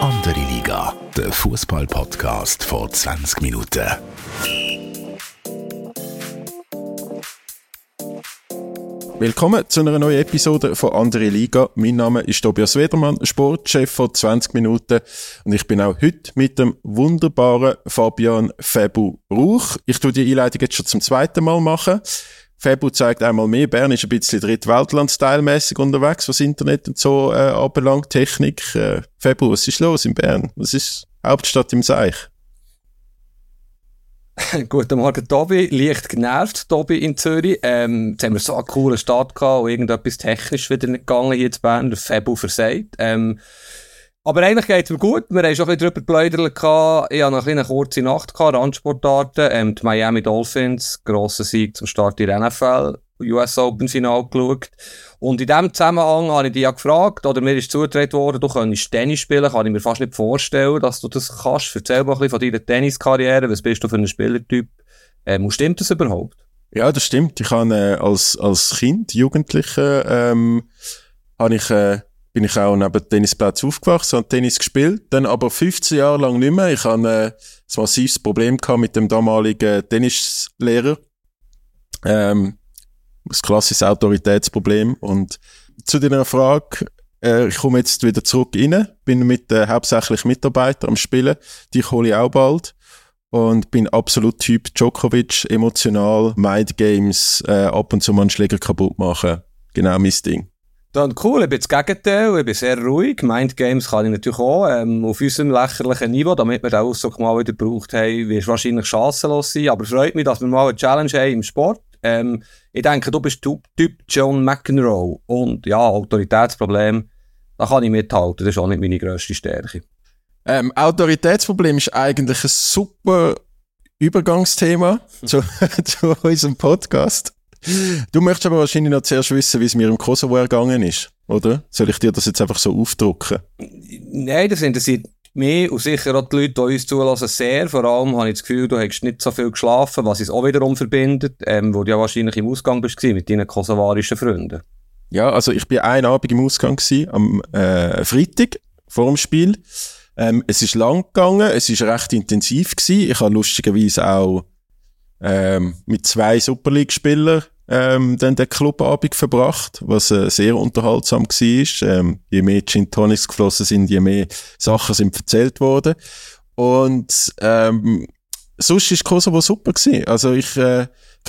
Andere Liga, der Fußball-Podcast vor 20 Minuten. Willkommen zu einer neuen Episode von Andere Liga. Mein Name ist Tobias Wedermann, Sportchef von 20 Minuten und ich bin auch heute mit dem wunderbaren Fabian Febu Rauch. Ich tue die Einleitung jetzt schon zum zweiten Mal machen. Febu zeigt einmal mehr, Bern ist ein bisschen drittweltland-stylemäßig unterwegs, was Internet und so äh, anbelangt, Technik. Äh, Febu, was ist los in Bern? Was ist Hauptstadt im Seich? Guten Morgen, Tobi. Leicht genervt, Tobi in Zürich. Ähm, jetzt haben wir so einen coolen Start gehabt und irgendetwas technisch wieder nicht gegangen hier in Bern. Der Febu versagt. Ähm, aber eigentlich geht es mir gut. Wir haben schon ein bisschen drüber geplaudert. Ich hatte eine kurze Nacht, Randsportarten. Ähm, die Miami Dolphins, grosser Sieg zum Start in der NFL, US Open Final geschaut. Und in diesem Zusammenhang habe ich dich ja gefragt, oder mir ist zugetragen worden, du könntest Tennis spielen. Kann ich mir fast nicht vorstellen, dass du das kannst. Erzähl mal ein bisschen von deiner Tenniskarriere. Was bist du für ein Spielertyp? Ähm, stimmt das überhaupt? Ja, das stimmt. Ich habe äh, als, als Kind, Jugendlicher, ähm, habe ich, äh, bin ich auch neben Tennisplatz aufgewachsen und Tennis gespielt. Dann aber 15 Jahre lang nicht mehr. Ich hatte äh, ein massives Problem mit dem damaligen Tennislehrer. Ähm, ein klassisches Autoritätsproblem. Und zu deiner Frage, äh, ich komme jetzt wieder zurück rein, bin mit äh, hauptsächlich Mitarbeitern am Spielen. Die hole ich auch bald. Und bin absolut Typ Djokovic, emotional, Mind Games, äh, ab und zu mal einen Schläger kaputt machen. Genau mein Ding. Dann cool, ich bin das Gegenteil, ich bin sehr ruhig. Mind Games kann ich natürlich auch ähm, auf unserem lächerlichen Niveau, damit wir den Ausdruck mal wieder gebraucht haben, wirst wahrscheinlich chancenlos sein. Aber es freut mich, dass wir mal eine Challenge haben im Sport. Ähm, ich denke, du bist Typ John McEnroe und ja, Autoritätsproblem, da kann ich mithalten, das ist auch nicht meine grösste Stärke. Ähm, Autoritätsproblem ist eigentlich ein super Übergangsthema zu, zu unserem Podcast. Du möchtest aber wahrscheinlich noch zuerst wissen, wie es mir im Kosovo ergangen ist, oder? Soll ich dir das jetzt einfach so aufdrucken? Nein, das interessiert mich und sicher auch die Leute, die uns zulassen, sehr. Vor allem habe ich das Gefühl, du hast nicht so viel geschlafen, was es auch wiederum verbindet, ähm, wo du ja wahrscheinlich im Ausgang bist mit deinen kosovarischen Freunden. Ja, also ich bin einen Abend im Ausgang gewesen, am äh, Freitag vor dem Spiel. Ähm, es ist lang gegangen, es ist recht intensiv gewesen. Ich habe lustigerweise auch ähm, mit zwei Super League-Spielern ähm, dann den Clubabend verbracht, was äh, sehr unterhaltsam war. Ähm, je mehr Gin Tonics geflossen sind, je mehr Sachen sind erzählt worden. Und ähm, sonst war Kosovo super gewesen. Also ich, äh,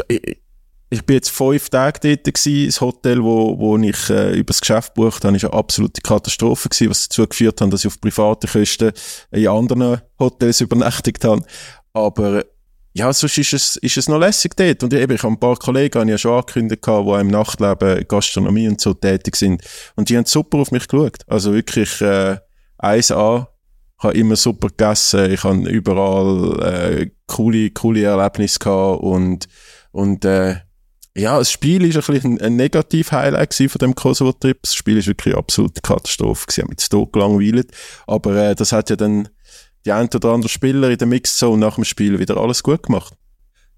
ich, ich bin jetzt fünf Tage dort gewesen. Das Hotel, wo, wo ich äh, über das Geschäft bucht habe, ist eine absolute Katastrophe gewesen, was dazu geführt hat, dass ich auf private Kosten in anderen Hotels übernachtet habe. Aber ja, sonst ist es, ist es noch lässig dort. Und eben, ich habe ein paar Kollegen, die ja schon angekündigt, die im Nachtleben, Gastronomie und so tätig sind. Und die haben super auf mich geschaut. Also wirklich, äh, 1A. Ich habe immer super gegessen. Ich habe überall, äh, coole, coole Erlebnisse gehabt. Und, und, äh, ja, das Spiel ist ein bisschen ein, ein Negativ-Highlight von dem Kosovo-Trip. Das Spiel ist wirklich absolute Katastrophe. Ich habe mich zu gelangweilt. Aber, äh, das hat ja dann, die ein oder andere Spieler in der Mixzone nach dem Spiel wieder alles gut gemacht.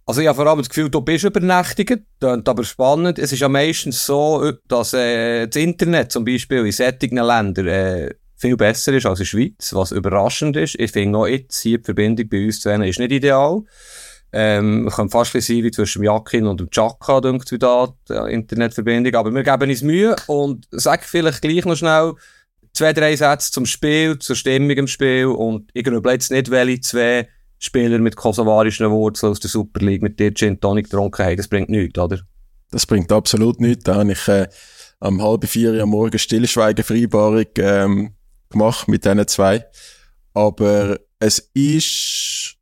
Also ich habe vor allem das Gefühl, du bist übernächtigt, das aber spannend. Es ist ja meistens so, dass äh, das Internet zum Beispiel in sättigen Ländern äh, viel besser ist als in der Schweiz, was überraschend ist. Ich finde auch jetzt hier die Verbindung bei uns zu ist nicht ideal. Ähm, kann fast sein wie zwischen dem Jakin und dem Chaka, denkt wie da, die Internetverbindung. Aber wir geben uns Mühe und sag vielleicht gleich noch schnell, zwei, drei Sätze zum Spiel, zur Stimmung im Spiel und ich glaube jetzt nicht, welche zwei Spieler mit kosovarischen Wurzeln aus der Super League mit dir Gin Tonic getrunken haben. Das bringt nichts, oder? Das bringt absolut nichts. Da habe ich äh, am halb vier am Morgen Stillschweigenvereinbarung ähm, gemacht mit diesen zwei. Aber es ist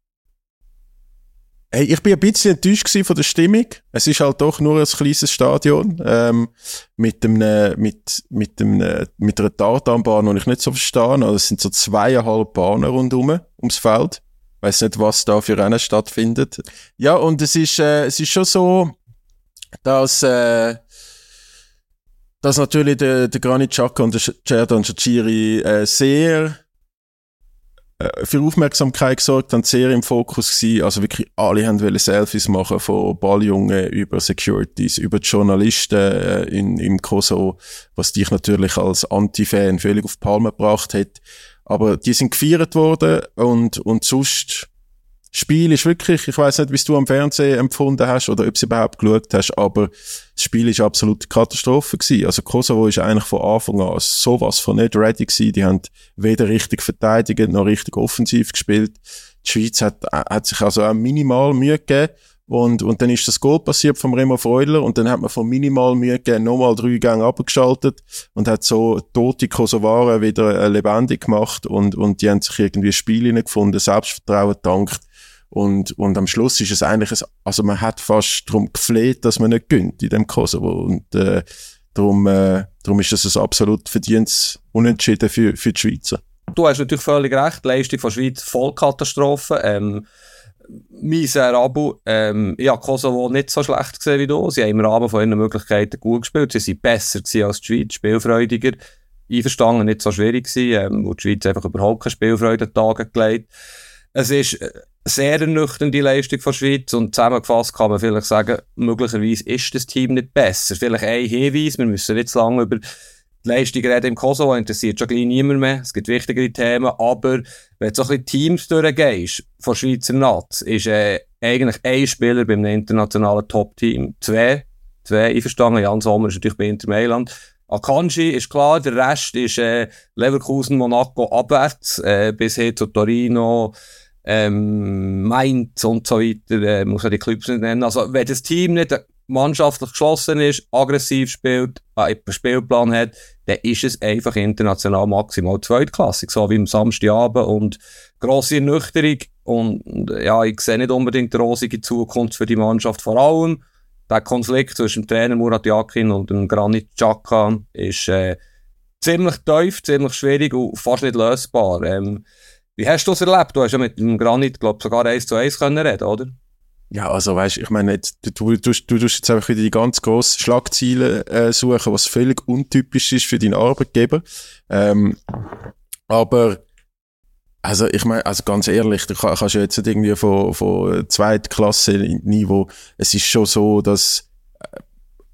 Hey, ich bin ein bisschen enttäuscht von der Stimmung. Es ist halt doch nur ein kleines Stadion ähm, mit einem, mit mit einem, mit einer Tartanbahn, die ich nicht so verstehe. Also es sind so zweieinhalb Bahnen rundherum ums Feld. Ich weiß nicht, was da für Rennen stattfindet. Ja, und es ist äh, es ist schon so, dass äh, dass natürlich der, der Granit Xhaka und der Cerdan Shaqiri äh, sehr für Aufmerksamkeit gesorgt, haben sehr im Fokus gewesen. Also wirklich alle haben wollen Selfies machen, von Balljungen über Securities, über die Journalisten äh, in, im Kosovo, was dich natürlich als Anti-Fan völlig auf die Palme gebracht hat. Aber die sind gefeiert worden und, und sonst, Spiel ist wirklich, ich weiß nicht, wie du am Fernsehen empfunden hast oder ob du überhaupt geschaut hast, aber das Spiel ist absolut Katastrophe gewesen. Also Kosovo ist eigentlich von Anfang an sowas von nicht ready gewesen. Die haben weder richtig verteidigt noch richtig offensiv gespielt. Die Schweiz hat, hat sich also auch minimal Mühe gegeben. Und, und dann ist das Goal passiert vom Remo Freuler und dann hat man von minimal Mühe gegeben nochmal drei Gänge abgeschaltet und hat so tote Kosovaren wieder äh, lebendig gemacht und, und die haben sich irgendwie Spiele gefunden, Selbstvertrauen dankt. Und, und am Schluss ist es eigentlich, ein, also man hat fast darum gefleht, dass man nicht gönnt in dem Kosovo. Und äh, darum, äh, darum ist es ein absolut verdientes Unentschieden für, für die Schweizer. Du hast natürlich völlig recht, die Leistung von Schweiz Vollkatastrophe. Ähm, Miser Abu, ähm, ja, Kosovo nicht so schlecht gesehen wie du. Sie haben im Rahmen von ihren Möglichkeiten gut gespielt. Sie sind besser als die Schweiz, spielfreudiger. Einverstanden, nicht so schwierig gewesen, ähm, wo die Schweiz einfach überhaupt keine Spielfreude an Tage gelegt. Es ist äh, sehr ernüchternde Leistung von der Schweiz und zusammengefasst kann man vielleicht sagen, möglicherweise ist das Team nicht besser. Vielleicht ein Hinweis, wir müssen nicht zu lange über die Leistung reden im Kosovo, interessiert schon gleich niemand mehr, es gibt wichtigere Themen, aber wenn du so ein bisschen Teams durchgehst von Schweizer Nats, ist äh, eigentlich ein Spieler beim internationalen Top-Team, zwei, zwei einverstanden, Jan Sommer ist natürlich bei Inter Mailand, Akanji ist klar, der Rest ist äh, Leverkusen, Monaco abwärts, äh, bis hin zu Torino, ähm, Mainz und so weiter, äh, muss man die Clubs nicht nennen. Also, wenn das Team nicht mannschaftlich geschlossen ist, aggressiv spielt, einen Spielplan hat, dann ist es einfach international maximal zweitklassig, so wie am Samstagabend und grosse Ernüchterung und ja, ich sehe nicht unbedingt eine rosige Zukunft für die Mannschaft, vor allem der Konflikt zwischen dem Trainer Murat Yakin und dem Granit Xhaka ist äh, ziemlich tief, ziemlich schwierig und fast nicht lösbar. Ähm, wie hast du das erlebt? Du hast ja mit dem Granit, glaube sogar eins zu eins können reden, oder? Ja, also weißt, ich meine, du, du, du, du tust jetzt einfach wieder die ganz grossen Schlagziele äh, suchen, was völlig untypisch ist für deinen Arbeitgeber. Ähm, aber also ich meine, also ganz ehrlich, du kannst ja jetzt nicht irgendwie von, von Zweitklasse-Niveau, es ist schon so, dass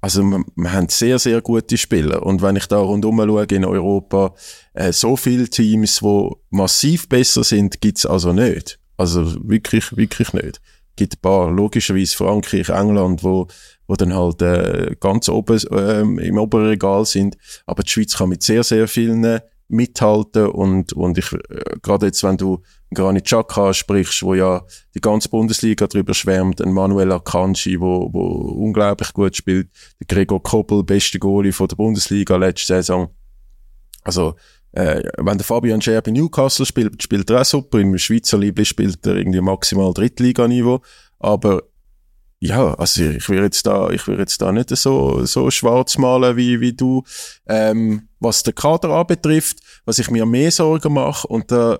also wir, haben sehr, sehr gute Spieler. Und wenn ich da rundum schaue in Europa, äh, so viele Teams, die massiv besser sind, gibt's also nicht. Also wirklich, wirklich nicht. Gibt ein paar, logischerweise Frankreich, England, wo, wo dann halt äh, ganz oben äh, im oberen Regal sind. Aber die Schweiz kann mit sehr, sehr vielen mithalten und, und ich, äh, gerade jetzt, wenn du Granit sprichst, wo ja die ganze Bundesliga drüber schwärmt, ein Manuel Akanji, wo, wo unglaublich gut spielt, der Gregor Koppel, beste Goalie von der Bundesliga letzte Saison. Also, äh, wenn der Fabian Scher bei Newcastle spielt, spielt er auch super, im Schweizer Liebling spielt er irgendwie maximal Drittliganiveau, aber ja, also ich will jetzt da, ich will jetzt da nicht so, so schwarz malen wie, wie du. Ähm, was den Kader anbetrifft, was ich mir mehr Sorgen mache und da,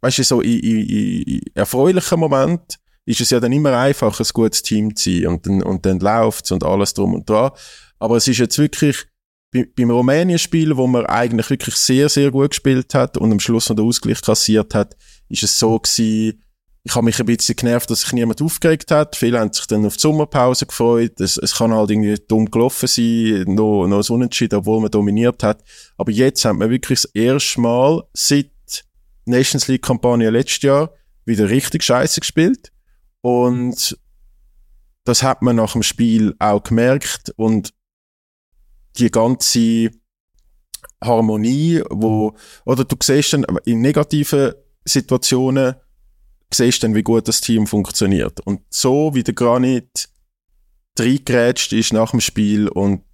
weißt du, so in, in, in erfreulichen Moment ist es ja dann immer einfach, ein gutes Team zu sein und dann, und dann läuft's und alles drum und dran. Aber es ist jetzt wirklich, beim Rumänien-Spiel, wo man eigentlich wirklich sehr, sehr gut gespielt hat und am Schluss noch den Ausgleich kassiert hat, ist es so gewesen, ich habe mich ein bisschen genervt, dass sich niemand aufgeregt hat. Viele haben sich dann auf die Sommerpause gefreut. Es, es kann halt irgendwie dumm gelaufen sein, noch, noch so unentschieden, obwohl man dominiert hat. Aber jetzt haben wir wirklich das erste Mal seit Nations League Kampagne letztes Jahr wieder richtig scheiße gespielt. Und das hat man nach dem Spiel auch gemerkt und die ganze Harmonie, wo, oder du siehst dann in negativen Situationen, siehst dann, wie gut das Team funktioniert. Und so wie der Granit reingerätscht ist nach dem Spiel und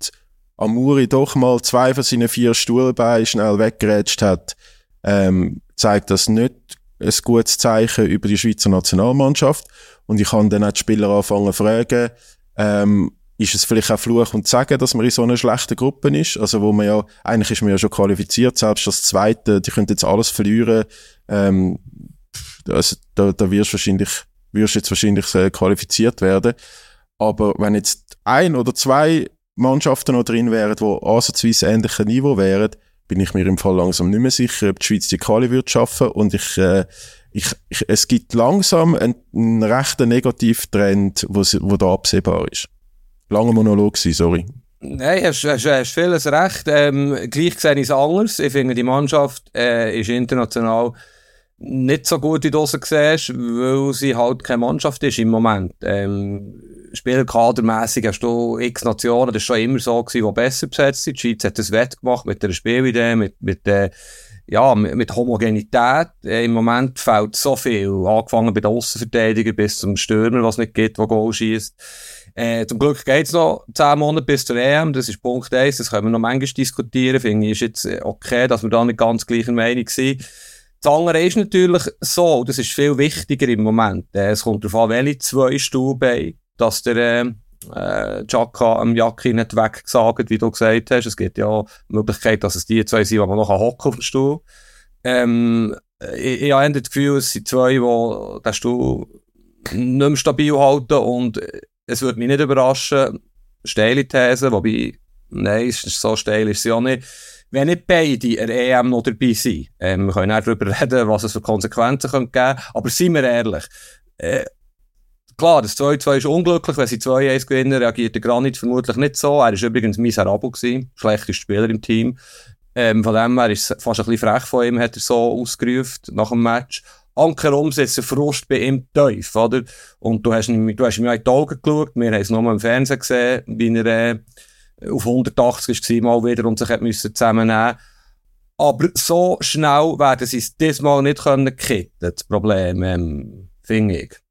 Amuri doch mal zwei von seinen vier Stuhlbeinen schnell weggerätscht hat, ähm, zeigt das nicht ein gutes Zeichen über die Schweizer Nationalmannschaft. Und ich kann dann auch die Spieler anfangen zu fragen, ähm, ist es vielleicht auch Fluch und Sagen, dass man in so einer schlechten Gruppe ist? Also, wo man ja, eigentlich ist man ja schon qualifiziert, selbst das Zweite, die könnte jetzt alles verlieren, ähm, also, da, da wirst du wahrscheinlich, wirst jetzt wahrscheinlich qualifiziert werden. Aber wenn jetzt ein oder zwei Mannschaften noch drin wären, die ansatzweise ähnliches Niveau wären, bin ich mir im Fall langsam nicht mehr sicher, ob die Schweiz die Quali wird schaffen. Und ich, äh, ich, ich, es gibt langsam einen, einen rechten Negativtrend, wo, wo da absehbar ist. Langer Monolog gewesen, sorry. Nein, hast, hast, hast vieles recht. Ähm, gleich sehe ich es anders. Ich finde, die Mannschaft äh, ist international nicht so gut, wie du es siehst, weil sie halt keine Mannschaft ist im Moment. Ähm, Spielerkadermässig hast du x Nationen, das war schon immer so gewesen, die besser besetzt sind. Die Schweiz hat das Wett gemacht mit der Spielidee, mit, mit, äh, ja, mit, mit Homogenität. Äh, Im Moment fehlt so viel. Angefangen bei den Außenverteidigern bis zum Stürmer, was nicht geht, der Goal schießt. Äh, zum Glück geht's noch zehn Monate bis zur EM. Das ist Punkt eins. Das können wir noch manchmal diskutieren. Finde ich, ist jetzt äh, okay, dass wir da nicht ganz gleicher Meinung sind. Das andere ist natürlich so, das ist viel wichtiger im Moment. Äh, es kommt darauf an, welche zwei Stuhlbeine, dass der, äh, äh, Jacka am Jacki nicht weggesagt, wie du gesagt hast. Es gibt ja die Möglichkeit, dass es die zwei sind, die man noch hocken auf dem Stuhl. Ähm, ich, ich habe das Gefühl, es sind zwei, die den Stuhl nicht mehr stabil halten und es würde mich nicht überraschen, steile These, wobei, nein, so steil ist sie auch nicht, wenn nicht beide an EM noch dabei sind. Ähm, wir können auch darüber reden, was es für Konsequenzen geben könnte, aber seien wir ehrlich, äh, Klar, das 2-2 ist unglücklich, wenn sie 2-1 gewinnen, reagiert der Granit vermutlich nicht so. Er war übrigens miserabel gewesen, schlechtester Spieler im Team. Ähm, von dem her ist es fast ein bisschen frech von ihm, hat er so ausgerufen nach dem Match. Anker umsetzen, Frust bei ihm tief, oder? Und du hast, ihm, du hast ihm ja in die Augen geschaut, wir haben es nur im Fernsehen gesehen, wie er äh, auf 180 war mal wieder und sich hat müssen zusammennehmen Aber so schnell werden sie es diesmal nicht können kitten, das Problem, ähm, finde ich.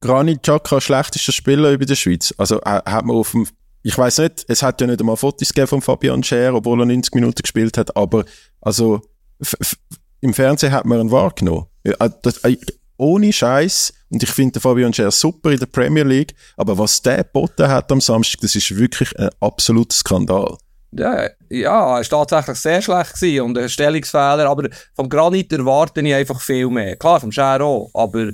Granit Xhaka schlechtester Spieler über der Schweiz. Also äh, hat man auf dem ich weiß nicht, es hat ja nicht einmal Fotos gegeben von Fabian Scher, obwohl er 90 Minuten gespielt hat, aber also im Fernsehen hat man ihn wahrgenommen. Äh, das, äh, ohne Scheiß. Und ich finde Fabian Scher super in der Premier League. Aber was der geboten hat am Samstag, das ist wirklich ein absoluter Skandal. Ja, ja, es war tatsächlich sehr schlecht und ein Stellungsfehler, aber vom Granit erwarte ich einfach viel mehr. Klar, vom Scher auch, aber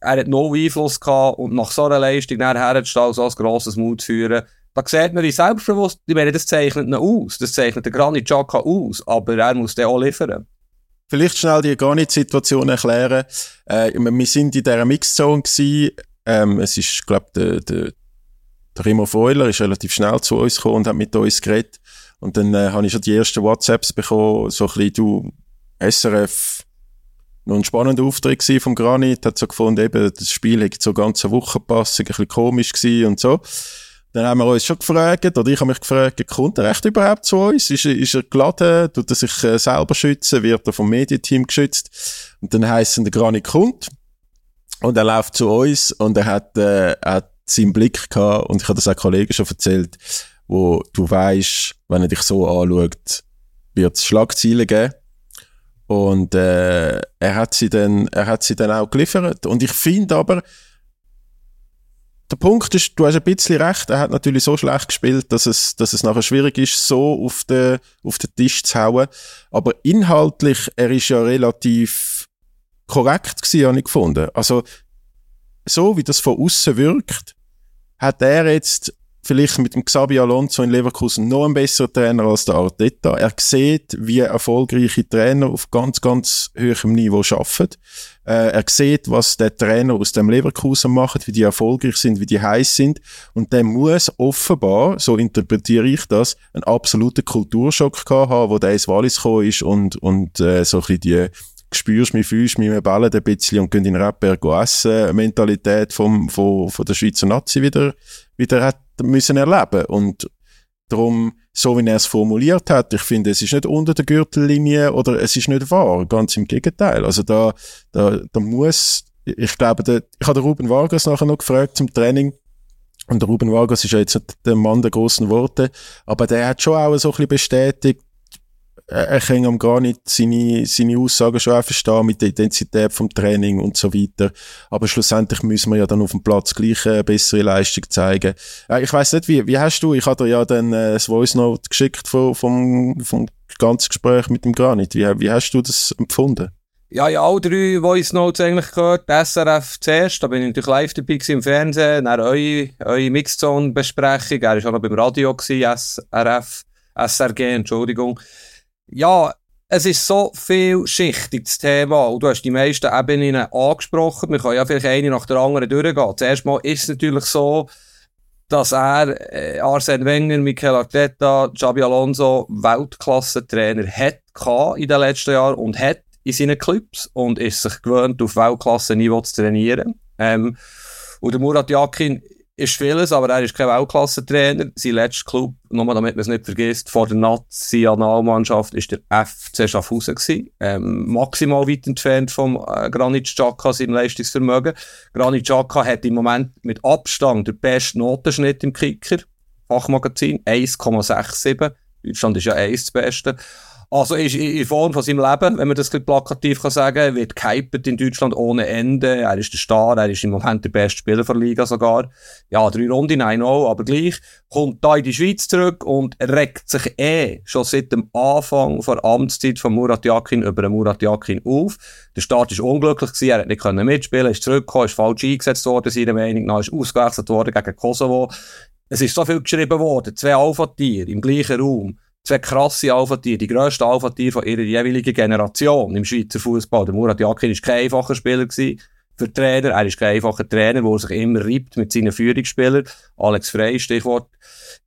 er hat no Einfluss gehabt und nach so einer Leistung nachher so ein grosses Mut führen, da sieht man wie selbstbewusst, ich meine, das zeichnet ihn aus, das zeichnet der Granit Xhaka aus, aber er muss den auch liefern. Vielleicht schnell die Granit-Situation erklären. Äh, wir sind in dieser Mixzone gewesen. Ähm, es ist, glaube der, der, der Remo Freuler ist relativ schnell zu uns gekommen und hat mit uns geredet. Und dann äh, habe ich schon die ersten WhatsApps bekommen, so ein bisschen, du, SRF, noch ein spannender Auftritt vom Granit, hat so gefunden, eben, das Spiel hätte so ganze Woche gepasst, ein bisschen komisch gewesen und so. Dann haben wir uns schon gefragt, oder ich habe mich gefragt, kommt er echt überhaupt zu uns? Ist, er, ist er geladen? Tut er sich äh, selber schützen? Wird er vom Medienteam geschützt? Und dann heisst es, der Granit kommt. Und er läuft zu uns und er hat, äh, hat seinen Blick gehabt, und ich habe das auch Kollegen schon erzählt, wo du weißt, wenn er dich so anschaut, wird es Schlagzeilen geben. Und äh, er hat sie dann, er hat sie dann auch geliefert. Und ich finde aber, der Punkt ist, du hast ein bisschen recht, er hat natürlich so schlecht gespielt, dass es, dass es nachher schwierig ist, so auf den, auf den Tisch zu hauen. Aber inhaltlich, er ist ja relativ korrekt gewesen, habe ich gefunden. Also, so wie das von außen wirkt, hat er jetzt vielleicht mit dem Xabi Alonso in Leverkusen noch ein besserer Trainer als der Arteta. Er sieht, wie erfolgreiche Trainer auf ganz, ganz hohem Niveau arbeiten. Äh, er sieht, was der Trainer aus dem Leverkusen macht, wie die erfolgreich sind, wie die heiß sind. Und der muss offenbar, so interpretiere ich das, einen absoluten Kulturschock gehabt haben, wo der ins Wallis gekommen ist und, und äh, so ein bisschen die spürst mich, fühlst mich, wir ballen ein bisschen und gehen in Rapper essen, Mentalität vom, von, von der Schweizer Nazi wieder, wieder hat müssen erleben. Und darum, so wie er es formuliert hat, ich finde, es ist nicht unter der Gürtellinie oder es ist nicht wahr. Ganz im Gegenteil. Also da, da, da muss, ich glaube, der, ich habe den Ruben Vargas nachher noch gefragt zum Training. Und der Ruben Vargas ist ja jetzt nicht der Mann der großen Worte, aber der hat schon auch so ein bisschen bestätigt, er kann am gar nicht seine, seine Aussagen schon verstehen mit der Intensität vom Training und so weiter. Aber schlussendlich müssen wir ja dann auf dem Platz gleich eine bessere Leistung zeigen. Äh, ich weiß nicht, wie, wie hast du, ich hatte ja dann äh, Voice Note geschickt vom, vom, vom ganzen Gespräch mit dem Granit. Wie, wie hast du das empfunden? Ja, ja, alle drei Voice Notes eigentlich gehört. SRF zuerst, da bin ich natürlich live dabei im Fernsehen. Dann eure, eure Mixzone-Besprechung. Er war auch noch beim Radio, gewesen, SRF, SRG, Entschuldigung ja, es ist so vielschichtig, das Thema. Und du hast die meisten Ebenen angesprochen. Wir können ja vielleicht eine nach der anderen durchgehen. Zuerst mal ist es natürlich so, dass er äh, Arsene Wenger, Mikel Arteta, Xabi Alonso Weltklasse-Trainer hat in den letzten Jahren und hat in seinen Clubs und ist sich gewöhnt, auf Weltklasse-Niveau zu trainieren. Ähm, und Murat Yakin ist vieles, aber er ist kein Weltklassentrainer. Sein letzter Club, nur damit man es nicht vergisst, vor der Nationalmannschaft ist der FC Schaffhausen. Ähm, maximal weit entfernt vom äh, Granit Xhaka, seinem Leistungsvermögen. Granit Xhaka hat im Moment mit Abstand den besten Notenschnitt im Kicker. Fachmagazin 1,67. Deutschland ist ja 1 das Beste. Also ist in Form von seinem Leben, wenn man das plakativ kann sagen, wird gehypert in Deutschland ohne Ende. Er ist der Star, er ist im Moment der beste Spieler der Liga sogar. Ja, drei Runden, nein, no, aber gleich. Kommt da in die Schweiz zurück und regt sich eh schon seit dem Anfang der Amtszeit von Murat Yakin über Murat Yakin auf. Der Start ist unglücklich gewesen, er hat nicht können mitspielen, ist zurückgekommen, ist falsch eingesetzt worden, seiner Meinung nach, ist ausgewechselt worden gegen Kosovo. Es ist so viel geschrieben worden, zwei Alpha-Tiere im gleichen Raum zwei krasse Alpha-Tiere, die grössten Alpha-Tiere von ihrer jeweiligen Generation im Schweizer Fußball. Der Murat Yakin war kein einfacher Spieler gewesen für Trainer. Er ist kein einfacher Trainer, der sich immer reibt mit seinen Führungsspielern. Alex Frey, Stichwort,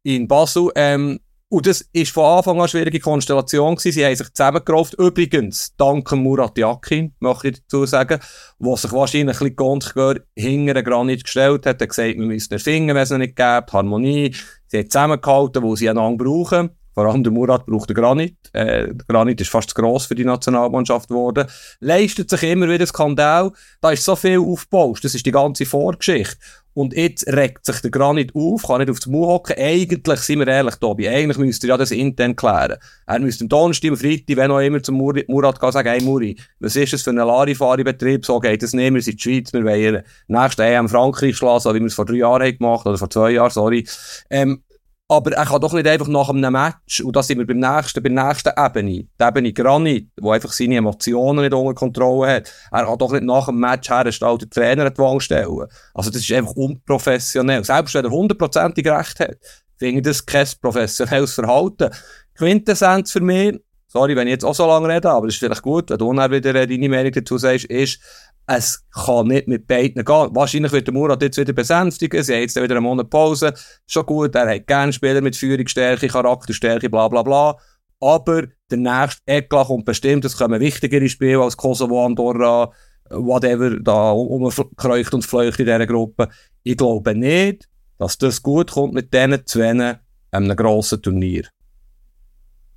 in Basel. Ähm, und das ist von Anfang an eine schwierige Konstellation gewesen. Sie haben sich zusammengerauft. Übrigens, dank Murat Yakin, möchte ich dazu sagen, der sich wahrscheinlich ein bisschen hinter den Granit gestellt hat. Er hat gesagt, wir müssen erfinden, wenn es noch nicht gibt. Harmonie. Sie haben zusammengehalten, wo sie einander brauchen. Vor allem der Murat braucht den Granit. Äh, der Granit ist fast zu gross für die Nationalmannschaft geworden. Leistet sich immer wieder Skandal. Da ist so viel aufgebaut. Das ist die ganze Vorgeschichte. Und jetzt regt sich der Granit auf, kann nicht aufs Maul hocken. Eigentlich, sind wir ehrlich, Tobi, eigentlich müsste er ja das intern klären. Er müsste am Donnerstag, am Freitag, wenn auch immer, zum Murat, Murat gehen sagen, hey Muri, was ist das für ein Larifari-Betrieb? So geht das nicht, wir sind die Schweiz, wir wollen nächste EM Frankreich schlagen, so wie wir es vor drei Jahren haben gemacht, oder vor zwei Jahren, sorry. Ähm, aber er kann doch nicht einfach nach einem Match, und da sind wir beim nächsten, bei der nächsten Ebene, die Ebene Granit, wo einfach seine Emotionen nicht unter Kontrolle hat, er kann doch nicht nach einem Match herstellen den Trainer an die stellen. Also das ist einfach unprofessionell. Selbst wenn er hundertprozentig recht hat, finde ich das kein professionelles Verhalten. Quintessenz für mich, sorry, wenn ich jetzt auch so lange rede, aber das ist vielleicht gut, wenn du dann wieder deine Meinung dazu sagst, ist, es kann nicht mit beiden gehen. Wahrscheinlich wird der Murat jetzt wieder besänftigen. Sie haben jetzt wieder eine Monat Pause. Schon gut, er hat gerne Spieler mit Führungsstärke, Charakterstärke, bla bla bla. Aber der nächste Eklat kommt bestimmt. Es kommen wichtigere Spiele als Kosovo, Andorra, whatever, da umkreucht und fleucht in dieser Gruppe. Ich glaube nicht, dass das gut kommt mit diesen zwei einem grossen Turnier.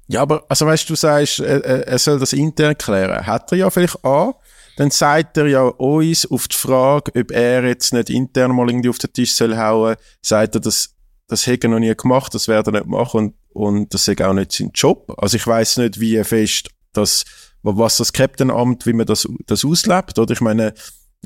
Ja, aber, also weißt du, du sagst, er, er soll das intern klären. Hat er ja vielleicht an dann sagt er ja uns auf die Frage, ob er jetzt nicht intern mal irgendwie auf den Tisch soll hauen, sagt er, das, das hätte er noch nie gemacht, das werde er nicht machen und, und das ist auch nicht sein Job. Also ich weiß nicht, wie fest das, was das Captain-Amt, wie man das, das auslebt, oder? Ich meine,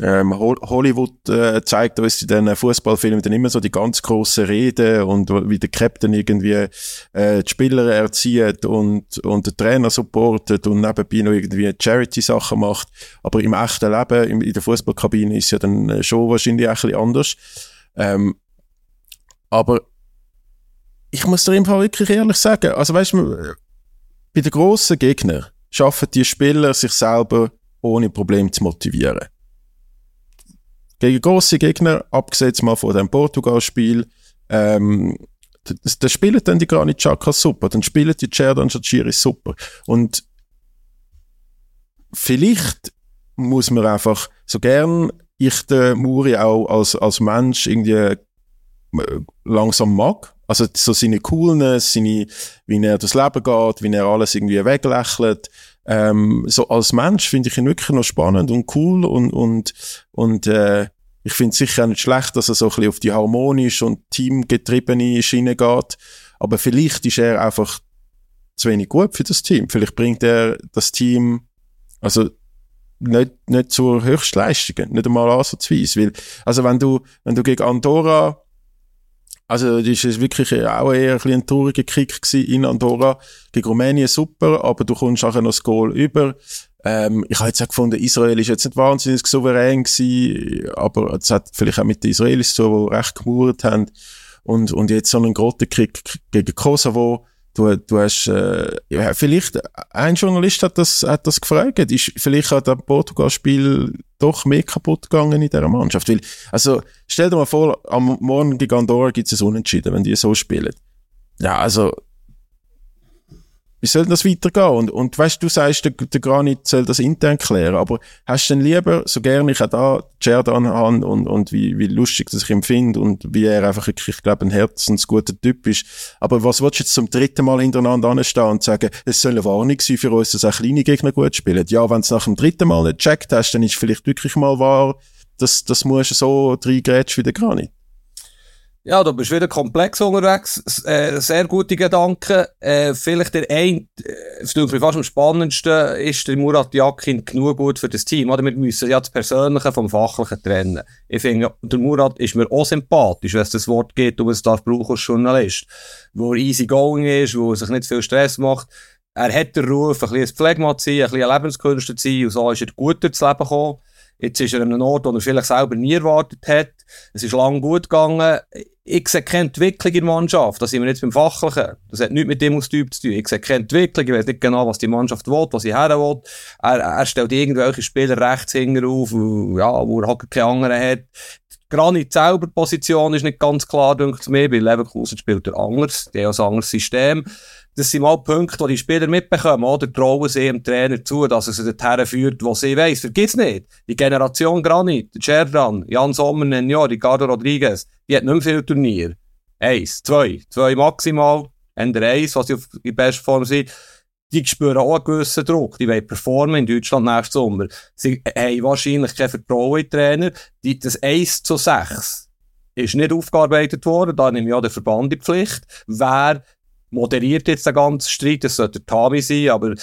ähm, Hollywood äh, zeigt uns in den Fußballfilmen dann immer so die ganz grossen Reden und wie der Captain irgendwie äh, die Spieler erzieht und, und den Trainer supportet und nebenbei noch irgendwie Charity-Sachen macht. Aber im echten Leben, in, in der Fußballkabine ist ja dann äh, schon wahrscheinlich ein bisschen anders. Ähm, aber ich muss dir im Fall wirklich ehrlich sagen, also weißt du, bei den grossen Gegnern schaffen die Spieler sich selber ohne Problem zu motivieren gegen grosse Gegner, abgesetzt mal von dem Portugal-Spiel, ähm, da spielen dann die Granit Xhaka super, dann spielen die Cerdan Shaqiri super. Und vielleicht muss man einfach, so gern ich den Muri auch als, als Mensch irgendwie äh, langsam mag, also so seine Coolness, seine, wie er das Leben geht, wie er alles irgendwie weglächelt, ähm, so als Mensch finde ich ihn wirklich noch spannend und cool und, und, und äh, ich finde es sicher nicht schlecht, dass er so ein bisschen auf die harmonische und teamgetriebene Schiene geht. Aber vielleicht ist er einfach zu wenig gut für das Team. Vielleicht bringt er das Team, also nicht, nicht zur Höchstleistung, nicht einmal ansatzweise. Weil, also wenn du, wenn du gegen Andorra also, das ist wirklich auch eher ein, ein trauriger Kick in Andorra. Gegen Rumänien super, aber du kommst auch noch das Goal über. Ähm, ich habe jetzt auch gefunden, Israel ist jetzt nicht wahnsinnig souverän gewesen, aber es hat vielleicht auch mit den Israelis so, die recht gemauert haben. Und, und jetzt so einen Grottenkrieg gegen Kosovo. Du, du hast, äh, ja, vielleicht, ein Journalist hat das, hat das gefragt, ist vielleicht hat das Portugal-Spiel doch mehr kaputt gegangen in dieser Mannschaft, weil, also, stell dir mal vor, am Morgen gegen Andorra gibt es ein Unentschieden, wenn die so spielen. Ja, also, wie soll das weitergehen? Und, und weißt du, sagst, der, der Granit soll das intern klären, aber hast du denn lieber, so gerne ich auch da Jerdan habe und, und wie, wie lustig das ich ihn finde und wie er einfach wirklich, ich glaube, ein herzensguter Typ ist. Aber was willst du jetzt zum dritten Mal hintereinander anstehen und sagen, es soll eine Warnung sein für uns, dass auch kleine Gegner gut spielen? Ja, wenn es nach dem dritten Mal nicht checkt hast, dann ist vielleicht wirklich mal wahr, dass, das musst du so reingrätschen wie der Granit. Ja, du bist wieder komplex unterwegs. Äh, sehr gute Gedanken. Äh, vielleicht der ein, äh, fast am spannendsten ist der Murat Yakin genug gut für das Team. Oder? Wir müssen ja das Persönliche vom Fachlichen trennen. Ich finde, der Murat ist mir auch sympathisch, wenn es das Wort geht, um es darf brauchen als Journalist. Wo er easy going ist, wo er sich nicht viel Stress macht. Er hat den Ruf, ein bisschen ein Pflegma zu sein, ein bisschen ein Lebenskünstler zu sein, und so ist er gut durchs Leben gekommen. Jetzt ist er an einem Ort, wo er vielleicht selber nie erwartet hat. Es ist lang gut gegangen. Ich sehe keine Entwicklung in der Mannschaft. Da sind wir jetzt beim Fachlichen. Das hat nichts mit dem Typ zu tun. Ich sehe keine Entwicklung. Ich weiß nicht genau, was die Mannschaft will, was sie her will. Er, er stellt irgendwelche Spieler rechts hinten auf, ja, wo er halt keine anderen hat. Granit selber Position ist nicht ganz klar, denke ich mir. Bei Leverkusen spielt er anders. Die haben ein anderes System das sind mal Punkte, die die Spieler mitbekommen, oder? Trauen sie dem Trainer zu, dass er sie dorthin führt, wo sie weiss. Vergiss nicht, die Generation Granit, Cerdan, Jan Sommer, Nenio, Ricardo Rodriguez, die hat nicht mehr viel Turnier. Eins, zwei, zwei maximal, Ende eins, was sie auf in bester Form sind. Die spüren auch einen gewissen Druck. Die wollen performen in Deutschland nächsten Sommer. Sie haben wahrscheinlich kein Vertrauen in den Trainer. Die, das 1 zu 6 ist nicht aufgearbeitet worden. Da nehme ich auch den Verband in die Pflicht. Wer moderiert jetzt den ganzen Streit, das sollte der Tami sein, aber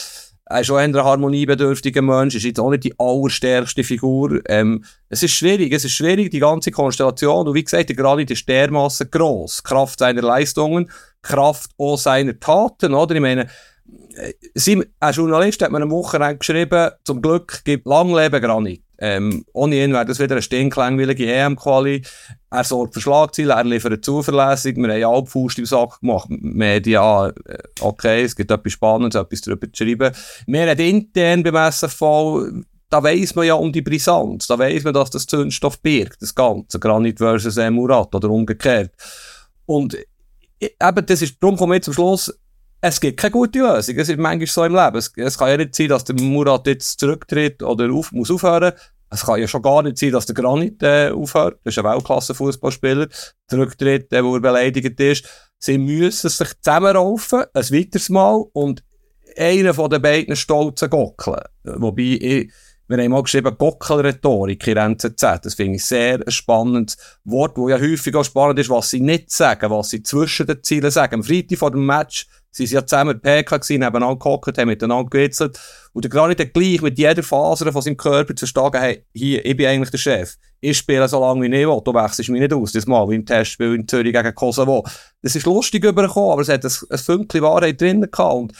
er ist auch ein harmoniebedürftiger Mensch, ist jetzt auch nicht die allerstärkste Figur. Ähm, es ist schwierig, es ist schwierig, die ganze Konstellation. Und wie gesagt, der Granit ist dermaßen gross. Kraft seiner Leistungen, Kraft auch seiner Taten, oder? Ich meine, äh, ein Journalist hat mir am Wochenende geschrieben, zum Glück gibt lang Leben Granit. Ähm, ohne ihn wäre das wieder eine stinklangweilige EM-Quali. Er sorgt für Schlagzeilen, er liefert zuverlässig. Wir haben ja alle Faust im Sack gemacht. Media, äh, okay, es gibt etwas Spannendes, etwas darüber zu schreiben. Wir haben intern beim SFV, da weiss man ja um die Brisanz. Da weiss man, dass das Zündstoff birgt, das Ganze. Granit versus äh, Murat oder umgekehrt. Und äh, eben, das ist, darum komme ich zum Schluss, es gibt keine gute Lösung. Es ist manchmal so im Leben. Es, es kann ja nicht sein, dass der Murat jetzt zurücktritt oder auf, muss aufhören. Es kann ja schon gar nicht sein, dass der Granit äh, aufhört. Das ist ein Weltklasse-Fußballspieler. Zurücktritt, der, wo er beleidigt ist. Sie müssen sich zusammenraufen, ein weiteres Mal, und einen von den beiden stolzen gockeln. Wobei ich, wir haben mal geschrieben, Gockelrhetorik in NZZ. Das finde ich sehr ein spannendes Wort, wo ja häufig auch spannend ist, was sie nicht sagen, was sie zwischen den Zielen sagen. Am Freitag vor dem Match Sie sind ja zusammen PK gewesen, nebeneinander gehockt, haben miteinander gewitzelt. Und der Granit hat gleich mit jeder Faser von seinem Körper zu sagen, hey, hier, ich bin eigentlich der Chef. Ich spiele so lange wie ich will. Du wechselst mich nicht aus. Das Mal, wie im Testspiel in Zürich gegen Kosovo. Das ist lustig übergekommen, aber es hat ein, ein Fünkchen Wahrheit drin gehabt. Und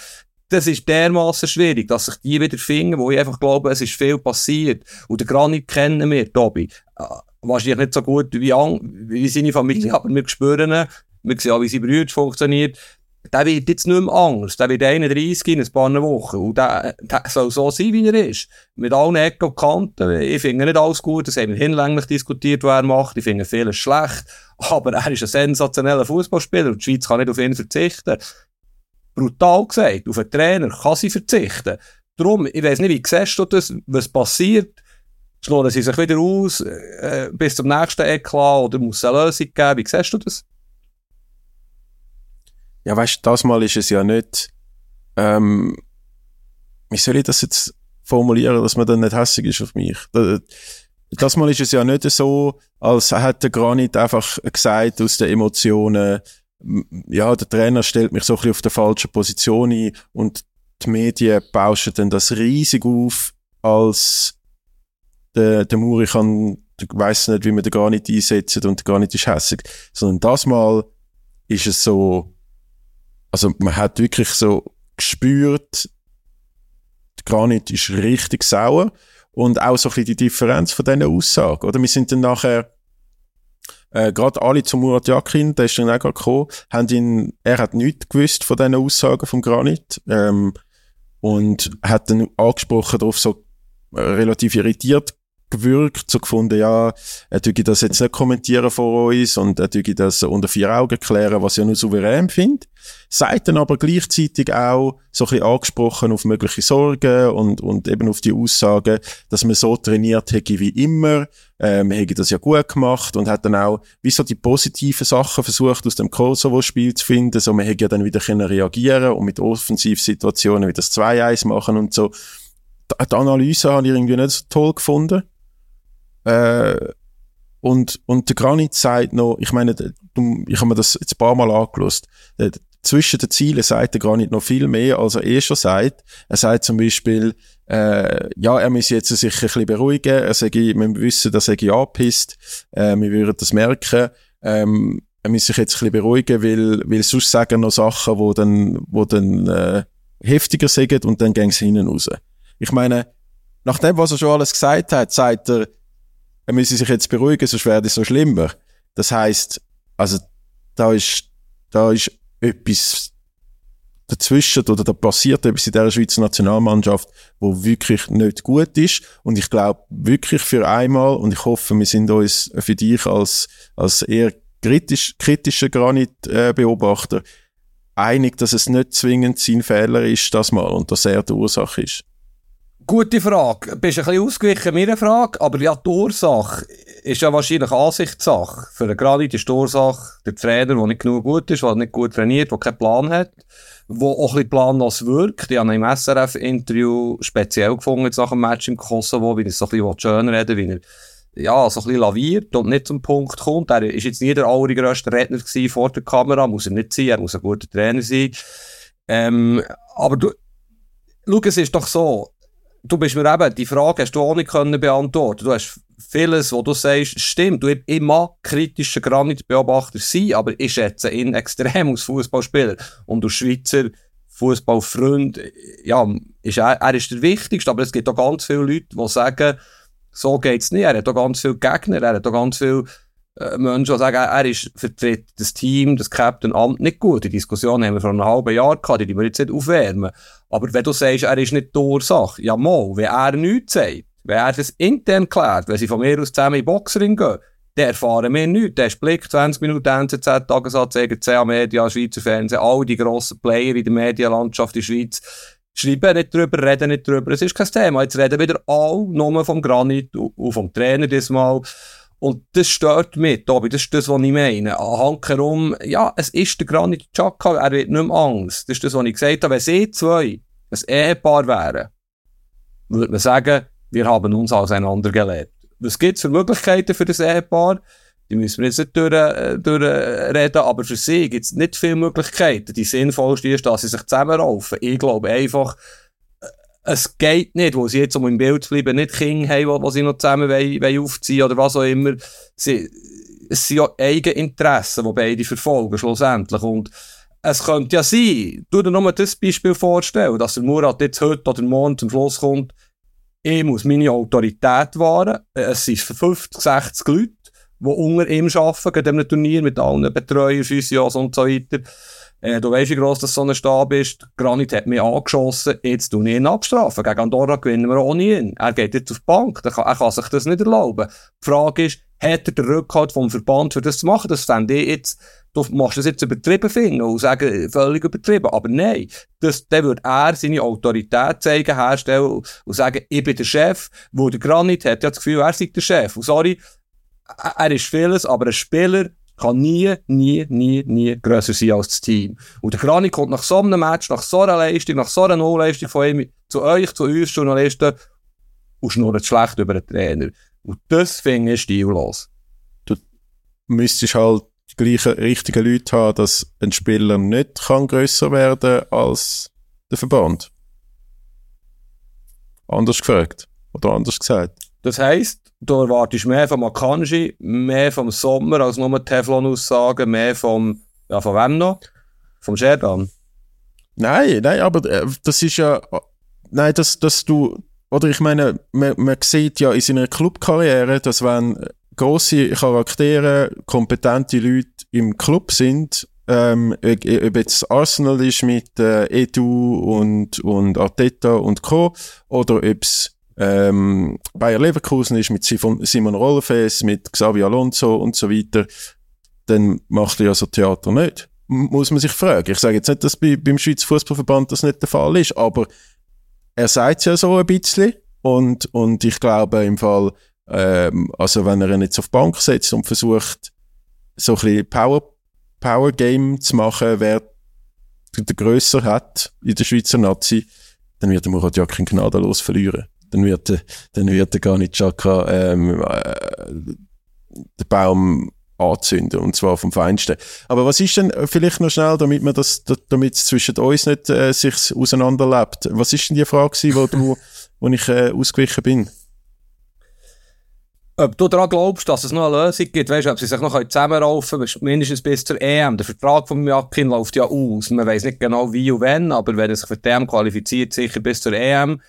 das ist dermaßen schwierig, dass sich die wieder finden, wo ich einfach glaube, es ist viel passiert. Und der Granit kennen wir, Tobi. Äh, wahrscheinlich nicht so gut wie, wie seine Familie, aber wir spüren ihn. Wir sehen auch, wie sein Brüder funktioniert der wird jetzt nicht mehr anders. Der wird 31 in ein paar Wochen. Und der, der soll so sein, wie er ist. Mit allen Ecken und Kanten. Ich finde nicht alles gut. Das haben wir hinlänglich diskutiert, was er macht. Ich finde vieles schlecht. Aber er ist ein sensationeller Fußballspieler und die Schweiz kann nicht auf ihn verzichten. Brutal gesagt. Auf einen Trainer kann sie verzichten. Darum, ich weiß nicht, wie siehst du das, was passiert? Schlagen sie sich wieder aus, äh, bis zum nächsten Eklat, oder muss es eine Lösung geben? Wie siehst du das? Ja, weißt das Mal ist es ja nicht, ähm, wie soll ich das jetzt formulieren, dass man dann nicht hässig ist auf mich? Das Mal ist es ja nicht so, als hätte Granit einfach gesagt aus den Emotionen, ja, der Trainer stellt mich so ein bisschen auf der falschen Position ein und die Medien bauschen dann das riesig auf, als der, der Muri kann, weiss nicht, wie man den Granit einsetzt und der Granit ist hässig. Sondern das Mal ist es so, also man hat wirklich so gespürt, Granit ist richtig sauer und auch so ein bisschen die Differenz von diesen Aussagen. Oder wir sind dann nachher, äh, gerade alle zu Murat Yakin, der ist dann auch gerade gekommen, haben ihn, er hat nichts gewusst von diesen Aussagen vom Granit, ähm, und hat dann angesprochen darauf so äh, relativ irritiert gewirkt, so gefunden, ja, er tue das jetzt nicht kommentieren vor uns und er tue das unter vier Augen klären, was ja nur souverän finde. Sagt dann aber gleichzeitig auch so ein bisschen angesprochen auf mögliche Sorgen und, und eben auf die Aussagen, dass man so trainiert hätte wie immer, ähm, hätte das ja gut gemacht und hat dann auch wie so die positiven Sachen versucht aus dem Kosovo-Spiel zu finden, so man hätte ja dann wieder können reagieren und mit Offensivsituationen wie das 2-1 machen und so. Die Analyse habe ich irgendwie nicht so toll gefunden. Äh, und, und der Granit sagt noch, ich meine, du, ich habe mir das jetzt ein paar Mal angelost, zwischen den Zielen sagt der Granit noch viel mehr, als er eh schon sagt. Er sagt zum Beispiel, äh, ja, er muss jetzt sich ein bisschen beruhigen, er sage, wir wissen, dass er angepisst, äh, wir würden das merken, ähm, er muss sich jetzt ein bisschen beruhigen, weil, weil sonst sagen noch Sachen, wo dann, wo dann, äh, heftiger sind und dann gehen sie hinten raus. Ich meine, nach dem, was er schon alles gesagt hat, sagt er, er müsse sich jetzt beruhigen, sonst wäre es so schlimmer. Das heißt, also da ist, da ist etwas dazwischen oder da passiert etwas in der Schweizer Nationalmannschaft, wo wirklich nicht gut ist. Und ich glaube wirklich für einmal, und ich hoffe, wir sind uns für dich als, als eher kritisch, kritischer Granit-Beobachter einig, dass es nicht zwingend sein Fehler ist, das mal, und dass er die Ursache ist. Gute Frage. Bist ein bisschen ausgewichen meiner Frage, aber ja, die Ursache ist ja wahrscheinlich Ansichtssache. Für einen Granit ist die Ursache der Trainer, der nicht genug gut ist, der nicht gut trainiert, der keinen Plan hat, der auch ein bisschen planlos wirkt. Ich habe im SRF-Interview speziell gefunden, jetzt nach dem Match im Kosovo, wie er so ein bisschen schön reden wie er ja, so ein bisschen laviert und nicht zum Punkt kommt. Er ist jetzt nie der allergrößte Redner vor der Kamera, muss er nicht sein, er muss ein guter Trainer sein. Ähm, aber du, schau, es ist doch so, du bist mir eben, die Frage hast du auch nicht können beantworten. Du hast vieles, was du sagst, stimmt. Du mag kritischer Granitbeobachter sein, aber ich schätze ihn extrem als Fußballspieler und als Schweizer Fußballfreund. Ja, ist er, er ist der Wichtigste, aber es gibt auch ganz viele Leute, die sagen, so geht's nicht. Er hat auch ganz viele Gegner, er hat auch ganz viele Menschen, die sagen, er ist, vertritt das Team, das Captain Amt nicht gut. Die Diskussion haben wir vor einem halben Jahr gehabt, die wir jetzt nicht aufwärmen. Aber wenn du sagst, er ist nicht die Ursache, ja mal, wenn er nichts sagt, wenn er das intern klärt, wenn sie von mir aus zusammen in Boxring gehen, dann erfahren wir nichts. Der ist Blick, 20 Minuten NZZ, Tagesanzeiger, CA Media, Schweizer Fernsehen, all die grossen Player in der Medienlandschaft in der Schweiz, schreiben nicht drüber, reden nicht drüber. Es ist kein Thema. Jetzt reden wieder alle nur vom Granit und vom Trainer diesmal. Und das stört mich, Tobi. Das ist das, was ich meine. Anhand herum, ja, es ist der Granit Xhaka, er wird nicht mehr Angst. Das ist das, was ich gesagt habe. Wenn sie zwei ein Ehepaar wären, würde man sagen, wir haben uns auseinandergelebt. Was gibt es für Möglichkeiten für das Ehepaar? Die müssen wir jetzt nicht durch, äh, durchreden, aber für sie gibt es nicht viele Möglichkeiten. Die sinnvollste ist, dass sie sich zusammenraufen. Ich glaube einfach, es geht nicht, wo sie jetzt, um im Bild zu bleiben, nicht Kinder haben, die sie noch zusammen wollen, wollen aufziehen oder was auch immer. Sie, es sind ja Eigeninteressen, die beide verfolgen, schlussendlich. Und es könnte ja sein, du dir nur das Beispiel vorstellen, dass der Murat jetzt heute oder morgen zum Schluss kommt, ich muss meine Autorität wahren. Es sind 50, 60 Leute, die unter ihm arbeiten, in einem Turnier mit allen Betreuern, Physios und so weiter. Äh, du weißt, wie gross das so ein Stab ist. Granit hat mich angeschossen, jetzt tue ich ihn abstrafen. Gegen Andorra gewinnen wir ohne ihn. Er geht jetzt auf die Bank, er kann, er sich das nicht erlauben. Die Frage ist, hat er den Rückhalt vom Verband für das zu machen? Das fände ich jetzt, du machst das jetzt übertrieben finden und sagen, völlig übertrieben. Aber nein, das, dann würde er seine Autorität zeigen, herstellen und sagen, ich bin der Chef, wo der Granit hat ja das Gefühl, er sei der Chef. Sorry, er ist vieles, aber ein Spieler kann nie, nie, nie, nie grösser sein als das Team. Und der Kranik kommt nach so einem Match, nach so einer Leistung, nach so einer No-Leistung von ihm zu euch, zu uns Journalisten und schnurrt schlecht über den Trainer. Und das finde ich stillos. Du müsstest halt die gleichen richtigen Leute haben, dass ein Spieler nicht kann grösser werden als der Verband. Anders gefragt. Oder anders gesagt. Das heisst, du erwartest mehr vom Akanji, mehr vom Sommer als nur Teflon-Aussagen, mehr vom, ja, von wem noch? Vom Sherdan? Nein, nein, aber äh, das ist ja, nein, dass, dass du, oder ich meine, man, man sieht ja in seiner Clubkarriere, dass wenn grosse Charaktere, kompetente Leute im Club sind, ähm, ob jetzt Arsenal ist mit äh, Edu und, und Arteta und Co. oder ob es ähm, Bayer Leverkusen ist mit Simon Rolfes, mit Xavi Alonso und so weiter, dann macht er ja so Theater nicht. Muss man sich fragen. Ich sage jetzt nicht, dass bei, beim Schweizer Fußballverband das nicht der Fall ist, aber er sagt es ja so ein bisschen und, und ich glaube im Fall, ähm, also wenn er ihn jetzt auf die Bank setzt und versucht, so ein bisschen Power, Power Game zu machen, wer der grösser hat in der Schweizer Nazi, dann wird der Murat Yakin gnadenlos verlieren dann wird, er, dann wird er gar nicht Chaka ähm, äh, den Baum anzünden, und zwar vom Feinsten. Aber was ist denn, äh, vielleicht noch schnell, damit man das, damit es zwischen uns nicht äh, sich auseinanderlebt, was ist denn die Frage gewesen, wo du, wo ich äh, ausgewichen bin? Ob du daran glaubst, dass es noch eine Lösung gibt, weißt du, ob sie sich noch zusammenraufen können, mindestens bis zur EM. Der Vertrag von Jakin läuft ja aus. Man weiß nicht genau wie und wann, aber wenn er sich für die EM qualifiziert, sicher bis zur EM.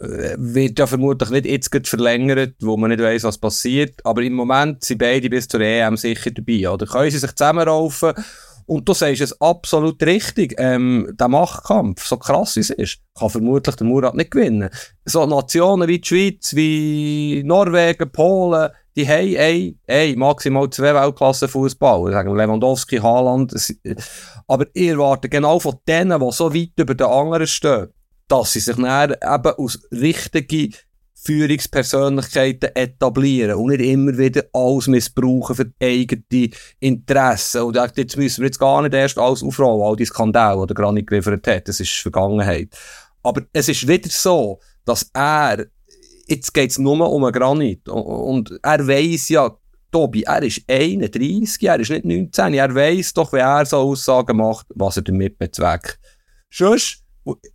Äh, wird ja vermutlich nicht jetzt verlängert, wo man nicht weiss, was passiert. Aber im Moment sind beide bis zur EM sicher dabei. Oder können sie sich zusammenraufen? Und du sagst es absolut richtig. Ähm, der Machtkampf, so krass es ist, kann vermutlich der Murat nicht gewinnen. So Nationen wie die Schweiz, wie Norwegen, Polen, die haben ein, ein maximal zwei Weltklasse-Fußball. Sagen Lewandowski, Haaland. Aber ihr erwartet genau von denen, die so weit über den anderen stehen, dass sie sich dann eben aus richtigen Führungspersönlichkeiten etablieren und nicht immer wieder alles missbrauchen für eigene Interessen. Und jetzt müssen wir jetzt gar nicht erst alles aufrollen, all die Skandale, die Granit geliefert hat. Das ist Vergangenheit. Aber es ist wieder so, dass er, jetzt geht es nur um einen Granit. Und er weiss ja, Tobi, er ist 31, er ist nicht 19, er weiss doch, wenn er so Aussagen macht, was er damit bezweckt. Sonst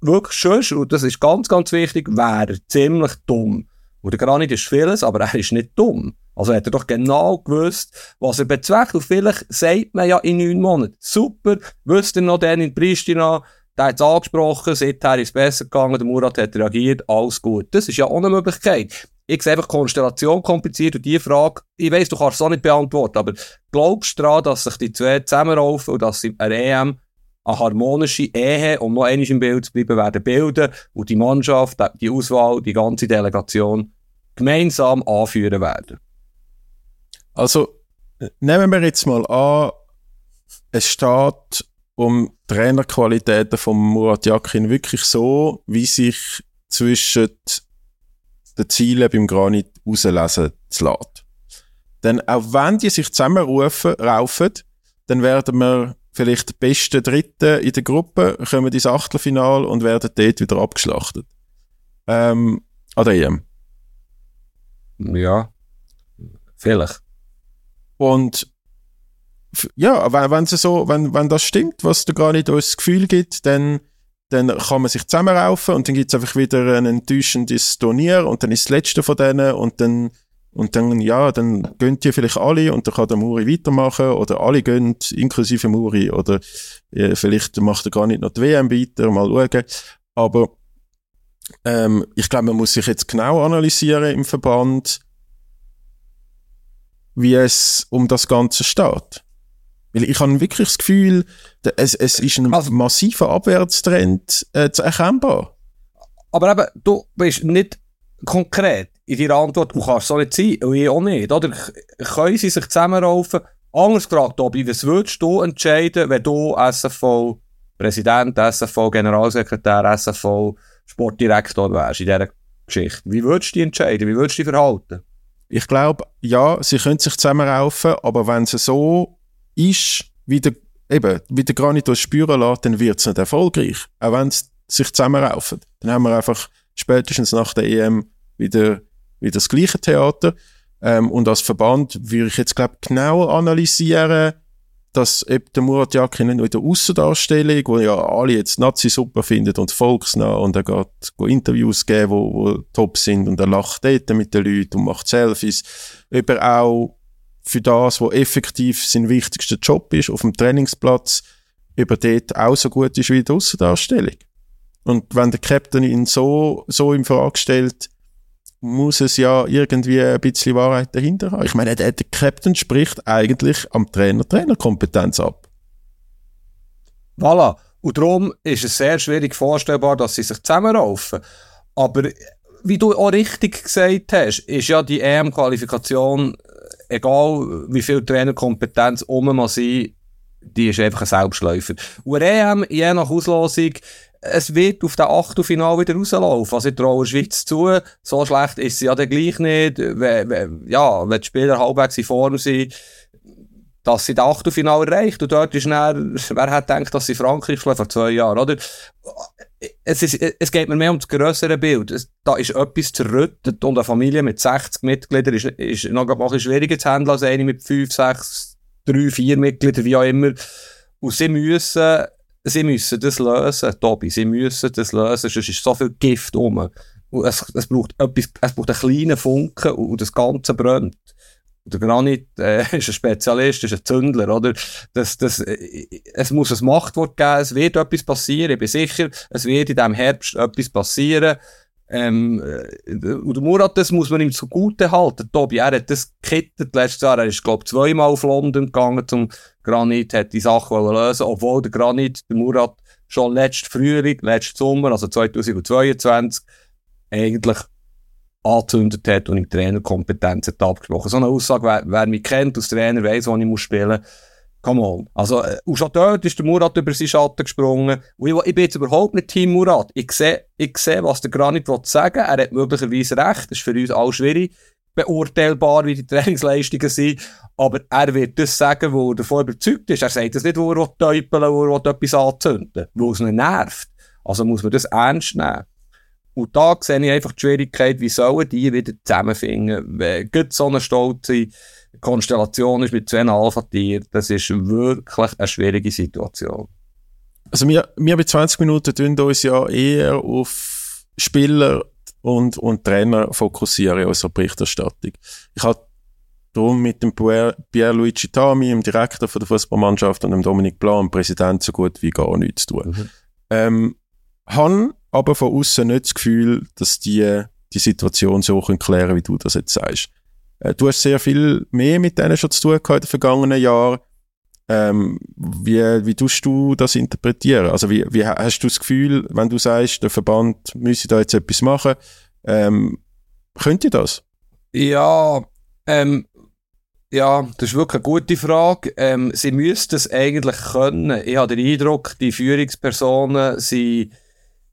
wirklich schön, und das ist ganz, ganz wichtig, wäre er ziemlich dumm. Und der Granit ist vieles, aber er ist nicht dumm. Also hat er doch genau gewusst, was er bezweckt. Und vielleicht sagt man ja in neun Monaten, super, wüsste er noch den in Pristina, der hat es angesprochen, seither ist es besser gegangen, der Murat hat reagiert, alles gut. Das ist ja auch eine Möglichkeit. Ich sehe einfach Konstellation kompliziert und die Frage, ich weiss, du kannst es auch nicht beantworten, aber glaubst du daran, dass sich die zwei zusammenraufen und dass sie eine EM eine harmonische Ehe, um noch einmal im Bild zu bleiben, werden bilden und die Mannschaft, die Auswahl, die ganze Delegation gemeinsam anführen werden. Also, nehmen wir jetzt mal an, es steht um Trainerqualitäten von Murat Yakin wirklich so, wie sich zwischen den Zielen beim Granit rauslesen zu lässt. Denn auch wenn die sich zusammenrufen, raufen, dann werden wir vielleicht die besten Dritten in der Gruppe kommen ins Achtelfinale und werden dort wieder abgeschlachtet. Ähm, an der EM. Ja, vielleicht. Und ja, wenn, wenn, so, wenn, wenn das stimmt, was da gar nicht uns das Gefühl gibt, dann, dann kann man sich zusammenraufen und dann gibt es einfach wieder ein enttäuschendes Turnier und dann ist das letzte von denen und dann und dann, ja, dann gehen die vielleicht alle und dann kann der Muri weitermachen oder alle gehen, inklusive Muri oder ja, vielleicht macht er gar nicht noch die WM weiter, mal schauen. Aber ähm, ich glaube, man muss sich jetzt genau analysieren im Verband, wie es um das Ganze steht. Weil ich habe wirklich das Gefühl, es, es ist ein also, massiver Abwärtstrend äh, zu erkennbar. Aber eben, du bist nicht konkret in deiner Antwort, du kannst so nicht sein, und ich auch nicht, oder? Können sie sich zusammenraufen? Anders gefragt, Tobi, was würdest du entscheiden, wenn du SFV Präsident, SFV Generalsekretär, SFV Sportdirektor wärst in dieser Geschichte? Wie würdest du dich entscheiden? Wie würdest du dich verhalten? Ich glaube, ja, sie können sich zusammenraufen, aber wenn es so ist, wie der, eben, wie der Granito spüren lässt, dann wird es nicht erfolgreich. Auch wenn sie sich zusammenraufen. Dann haben wir einfach spätestens nach der EM wieder wie das gleiche Theater. Ähm, und als Verband würde ich jetzt, glaube genau analysieren, dass eben der Murat Yakin in der Aussendarstellung, wo ja alle jetzt Nazi super finden und volksnah und er geht, Interviews geben, wo, wo top sind und er lacht dort mit den Leuten und macht Selfies, ob er auch für das, wo effektiv sein wichtigster Job ist, auf dem Trainingsplatz, über dort auch so gut ist wie die Aussendarstellung. Und wenn der Captain ihn so, so in Frage stellt, muss es ja irgendwie ein bisschen Wahrheit dahinter haben. Ich meine, der, der Captain spricht eigentlich am Trainer Trainerkompetenz ab. Voilà. Und darum ist es sehr schwierig vorstellbar, dass sie sich zusammenraufen. Aber wie du auch richtig gesagt hast, ist ja die EM-Qualifikation, egal wie viel Trainerkompetenz um man sein, die ist einfach ein Selbstläufer. Und EM, je nach Auslosung, es wird auf den Achtelfinal wieder rauslaufen. Also ich traue der Schweiz zu, so schlecht ist sie ja dann gleich nicht. Wenn, wenn, ja, wenn die Spieler halbwegs in Form sind, dass sie das Achtelfinal erreicht. Und dort ist dann, wer hat gedacht, dass sie Frankreich schlägt vor zwei Jahren, oder? Es, ist, es geht mir mehr um das grössere Bild. Es, da ist etwas zerrüttet und eine Familie mit 60 Mitgliedern ist, ist noch ein bisschen schwieriger zu handeln als eine mit 5, 6, 3, 4 Mitgliedern, wie auch immer. Und sie müssen, sie müssen das lösen, Tobi. Sie müssen das lösen, sonst ist so viel Gift um. Und es, es braucht etwas, es braucht einen kleinen Funken und das Ganze brennt. Der Granit äh, ist ein Spezialist, ist ein Zündler, oder? Das, das, äh, es muss ein Machtwort geben, es wird etwas passieren, ich bin sicher, es wird in diesem Herbst etwas passieren. Ähm, äh, und Murat, das muss man ihm zugute halten. Tobi, er hat das gekittet letztes Jahr, er ist, glaube zweimal auf London gegangen zum Granit, hat die Sache lösen obwohl der Granit, der Murat, schon letztes Frühling, letzten Sommer, also 2022, eigentlich angezündet hat und ihm Trainerkompetenz hat abgesprochen. So eine Aussage, wer, wer mich kennt als Trainer, weiss, wo ich muss spielen muss. Come on. Also, äh, und schon dort ist der Murat über seinen Schatten gesprungen. Und ich, ich bin jetzt überhaupt nicht Team Murat. Ich sehe, ich sehe, was der Granit will sagen. Er hat möglicherweise recht. Das ist für uns auch schwierig beurteilbar, wie die Trainingsleistungen sind. Aber er wird das sagen, wo er davon überzeugt ist. Er sagt das nicht, wo er täupeln wo er etwas anzünden wo es ihn nervt. Also muss man das ernst nehmen. Und da sehe ich einfach die Schwierigkeit, wie sollen die wieder zusammenfinden, wenn so eine stolze Konstellation ist mit zwei Alpha-Tieren. Das ist wirklich eine schwierige Situation. Also wir, wir bei 20 Minuten tun uns ja eher auf Spieler und, und Trainer fokussieren in unserer Berichterstattung. Ich habe darum mit dem Pierluigi Tami, dem Direktor von der Fußballmannschaft und dem Dominik Blanc, dem Präsident, so gut wie gar nichts zu tun. Mhm. Ähm, han aber von außen nicht das Gefühl, dass die die Situation so können klären wie du das jetzt sagst. Äh, du hast sehr viel mehr mit denen schon zu tun gehabt in den vergangenen Jahren. Ähm, wie, wie tust du das interpretieren? Also wie, wie hast du das Gefühl, wenn du sagst, der Verband müsse da jetzt etwas machen, ähm, könnt ihr das? Ja, ähm, ja, das ist wirklich eine gute Frage. Ähm, sie müssten es eigentlich können. Ich habe den Eindruck, die Führungspersonen sind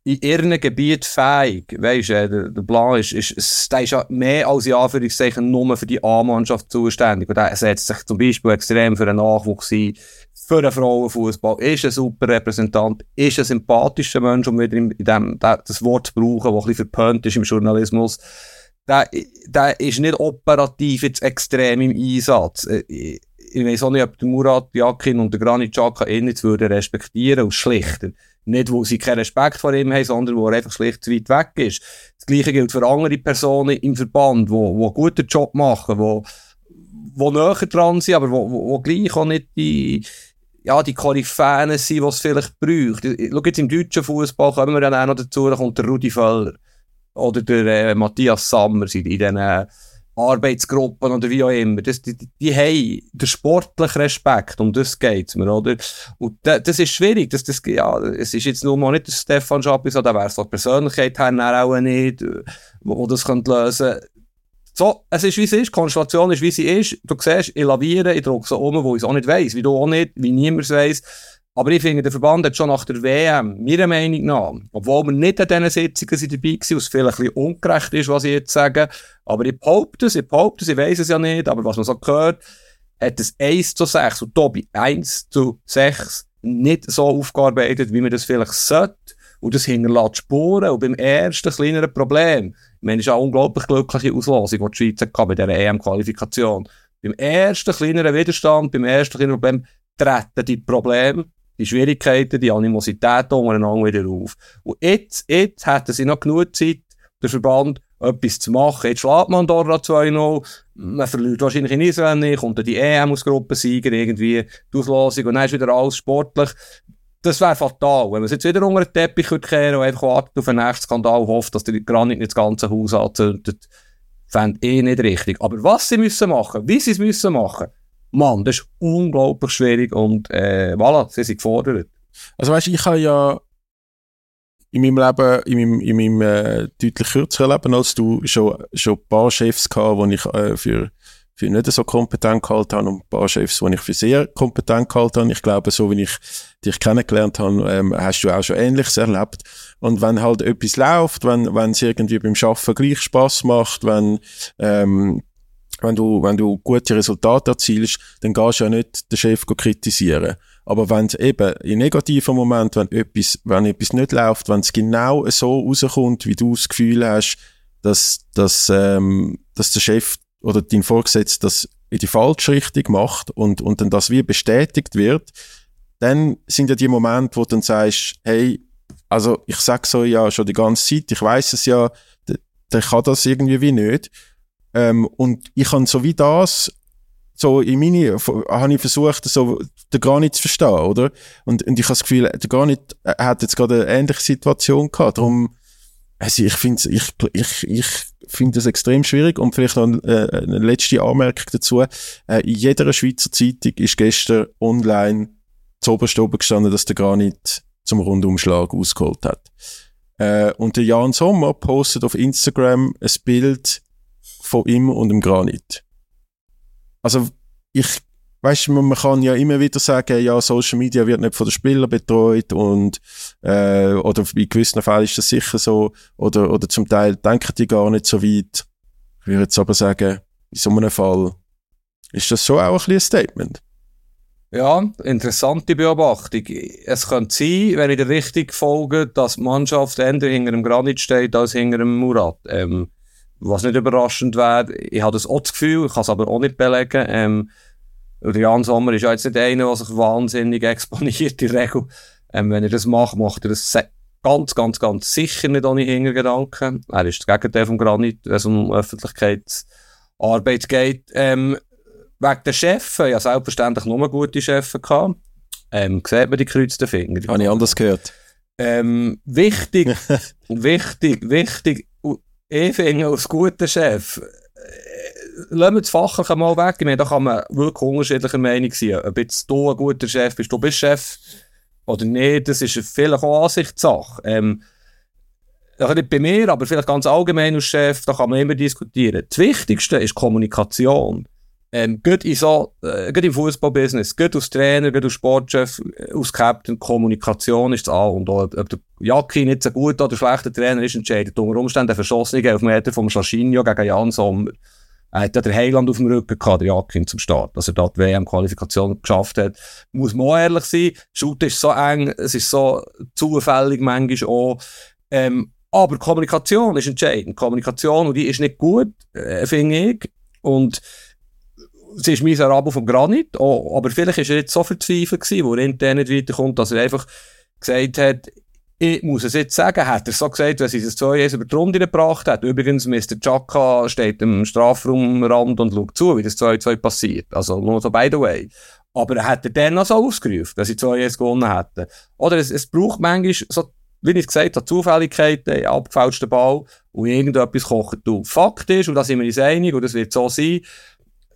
in ihrem Gebiet fähig. Weißt du, der, der Plan ist, ist, der ist mehr als in Anführungszeichen nur für die A-Mannschaft zuständig. Und der setzt sich zum Beispiel extrem für den Nachwuchs ein, für den Frauenfußball, ist ein super Repräsentant, ist ein sympathischer Mensch, um wieder in, dem, das Wort zu brauchen, das ein bisschen verpönt ist im Journalismus. Der, der ist nicht operativ jetzt extrem im Einsatz. Ich, weiß auch nicht, ob der Murat Yakin und der Granit Xhaka ihn jetzt würden respektieren und schlichter. Nicht, wo sie keinen Respekt vor ihm haben, sondern wo er einfach schlicht zu weit weg ist. Das Gleiche gilt für andere Personen im Verband, die wo einen guten Job machen, wo, wo näher dran sind, aber wo, wo, wo gleich auch nicht die, ja, die Koryphäen sind, die es vielleicht braucht. Schau jetzt im deutschen Fußball kommen wir dann auch noch dazu, da kommt der Rudi Völler oder der äh, Matthias Sammers in, diesen Arbeitsgruppen oder wie auch immer, das, die, die haben den sportlichen Respekt, um das geht's mir, oder? Und da, das ist schwierig, das, das, ja, es ist jetzt nur mal nicht der Stefan Schappis, da wäre es die Persönlichkeit her auch nicht, wo, wo das könnte lösen. So, es ist wie es ist, die Konstellation ist wie sie ist, du siehst, ich laviere, ich drücke so um, wo ich es auch nicht weiss, wie du auch nicht, wie niemand es weiss, aber ich finde, der Verband hat schon nach der WM, meiner Meinung nach, obwohl wir nicht an diesen Sitzungen dabei waren, was vielleicht ein bisschen ungerecht ist, was ich jetzt sage, aber ich behaupte es, ich behaupte es, ich weiss es ja nicht, aber was man so gehört, hat es 1 zu 6 und Tobi 1 zu 6 nicht so aufgearbeitet, wie man das vielleicht sollte. Und das hinterlässt Spuren. Und beim ersten kleineren Problem, es ist eine unglaublich glückliche Auslosung, die die Schweiz hatte bei dieser EM-Qualifikation. Beim ersten kleineren Widerstand, beim ersten kleineren Problem, treten die Probleme die Schwierigkeiten, die Animosität untereinander wieder auf. Und jetzt, jetzt hätten sie noch genug Zeit, der Verband etwas zu machen. Jetzt schlägt man da 2-0, man verliert wahrscheinlich in Israel nicht, kommt die EM aus Gruppensieger irgendwie, die Auslosung und dann ist wieder alles sportlich. das wäre fatal. Wenn man es jetzt wieder unter den Teppich kehren und einfach wartet auf den nächsten Skandal, hofft, dass der Granit nicht das ganze Haus anzündet, fände eh nicht richtig. Aber was sie müssen machen, wie sie es müssen machen, Mann, das ist unglaublich schwierig und äh, voilà, sie sind gefordert. Also weißt du, ich habe ja in meinem Leben, in meinem, in meinem äh, deutlich kürzeren Leben als du, schon, schon ein paar Chefs gehabt, die ich äh, für, für nicht so kompetent gehalten habe und ein paar Chefs, die ich für sehr kompetent gehalten habe. Ich glaube, so wie ich dich kennengelernt habe, ähm, hast du auch schon Ähnliches erlebt. Und wenn halt etwas läuft, wenn, es irgendwie beim Schaffen gleich Spaß macht, wenn, ähm, wenn du, wenn du gute Resultate erzielst, dann gehst du ja nicht den Chef kritisieren. Aber wenn es eben in negativen Moment, wenn etwas, wenn etwas nicht läuft, wenn es genau so rauskommt, wie du das Gefühl hast, dass, dass, ähm, dass der Chef oder dein Vorgesetzter das in die falsche Richtung macht und, und dann das wie bestätigt wird, dann sind ja die Momente, wo du dann sagst, hey, also ich sag so ja schon die ganze Zeit, ich weiß es ja, der, der kann das irgendwie wie nicht. Ähm, und ich habe so wie das, so in meine, habe ich versucht, so den Granit zu verstehen, oder? Und, und ich habe das Gefühl, der Granit hat jetzt gerade eine ähnliche Situation gehabt, darum, also ich finde ich, ich, ich finde das extrem schwierig und vielleicht noch äh, eine letzte Anmerkung dazu. Äh, in jeder Schweizer Zeitung ist gestern online zu oberst oben gestanden, dass der Granit zum Rundumschlag ausgeholt hat. Äh, und der Jan Sommer postet auf Instagram ein Bild von ihm und dem Granit. Also ich weißt du, man kann ja immer wieder sagen, ja, Social Media wird nicht von den Spielern betreut und äh, oder in gewissen Fällen ist das sicher so oder oder zum Teil denken die gar nicht so weit. Ich würde jetzt aber sagen, in so einem Fall ist das schon auch ein ein Statement. Ja, interessante Beobachtung. Es könnte sein, wenn ich der richtig folge, dass die Mannschaft eher hinter dem Granit steht als hinter dem Murat. Ähm, was nicht überraschend wäre. Ich habe das auch das Gefühl, ich kann es aber auch nicht belegen. Ähm, Jan Sommer ist ja jetzt nicht einer, der sich wahnsinnig exponiert, in der Regel. Ähm, wenn er das macht, macht er das ganz, ganz, ganz sicher nicht ohne Hintergedanken. Er ist das Gegenteil vom Granit, wenn es um Öffentlichkeitsarbeit geht. Ähm, wegen der Chefs, ja selbstverständlich nur gute Chefs gehabt. Ähm, sieht man die kreuzten Finger. Habe ich anders gehört. Ähm, wichtig, wichtig, wichtig, ich finde als guter Chef, äh, lassen wir das Fachliche mal weg. Ich meine, da kann man wirklich unterschiedlicher Meinung sein. Ob jetzt du ein guter Chef bist, du bist Chef oder nicht, das ist vielleicht auch Ansichtssache. Ähm, nicht bei mir, aber vielleicht ganz allgemein als Chef, da kann man immer diskutieren. Das Wichtigste ist Kommunikation. Ähm, geht in so, äh, geht im Fußballbusiness, geht als Trainer, geht als Sportchef, äh, als Captain, Kommunikation ist das A und O. Ob, der Jacki nicht so gut oder schlechter Trainer ist, entscheidet unter Umständen Verschossene auf Meter vom Schachinho gegen Jan Sommer. Er hat ja der Heiland auf dem Rücken gehabt, der Jakin zum Start, dass er dort die WM-Qualifikation geschafft hat. Muss man auch ehrlich sein, Shoot ist so eng, es ist so zufällig manchmal auch. Ähm, aber Kommunikation ist entscheidend. Kommunikation, und die ist nicht gut, äh, finde ich. Und sie ist miserabel vom Granit, oh, aber vielleicht ist er jetzt so verzweifelt gewesen, wo er intern nicht weiterkommt, dass er einfach gesagt hat, ich muss es jetzt sagen, hat er so gesagt, wenn sie das 2 über die Runde gebracht hat. Übrigens, Mr. Chaka steht im Strafraumrand und schaut zu, wie das 2-2 passiert. Also nur so by the way. Aber er hat er dann noch so ausgerufen, dass sie 2 gewonnen hätten. Oder es, es braucht manchmal so, wie ich gesagt habe, Zufälligkeiten, abgefälschten Ball und irgendetwas kocht du. Fakt ist, und da sind wir uns einig, und das wird so sein,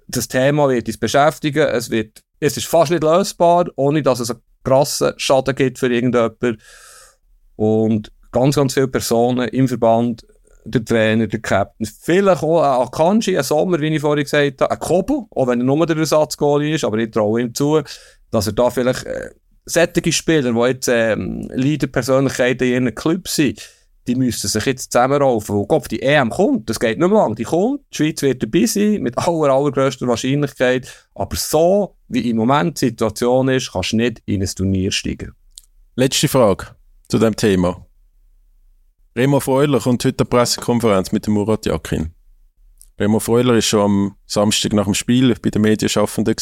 das Thema wird uns beschäftigen, es wird, es ist fast nicht lösbar, ohne dass es einen krassen Schaden gibt für irgendjemanden. Und ganz, ganz viele Personen im Verband, der Trainer, der Captain, vielleicht auch ein Akanji, ein Sommer, wie ich vorhin gesagt habe, ein Kobo, auch wenn er nur der Ersatzgoal ist, aber ich traue ihm zu, dass er da vielleicht äh, sättige Spieler, die jetzt ähm, Leader-Persönlichkeiten in ihren Clubs sind, die müssen sich jetzt zusammenraufen. Und Gott, die EM kommt, das geht nicht mehr lang, die kommt, die Schweiz wird dabei sein, mit aller, allergrößter Wahrscheinlichkeit, aber so, wie im Moment die Situation ist, kannst du nicht in ein Turnier steigen. Letzte Frage zu dem Thema. Remo Freuler kommt heute eine Pressekonferenz mit dem Murat Yakin. Remo Freuler ist schon am Samstag nach dem Spiel bei den Medienschaffenden.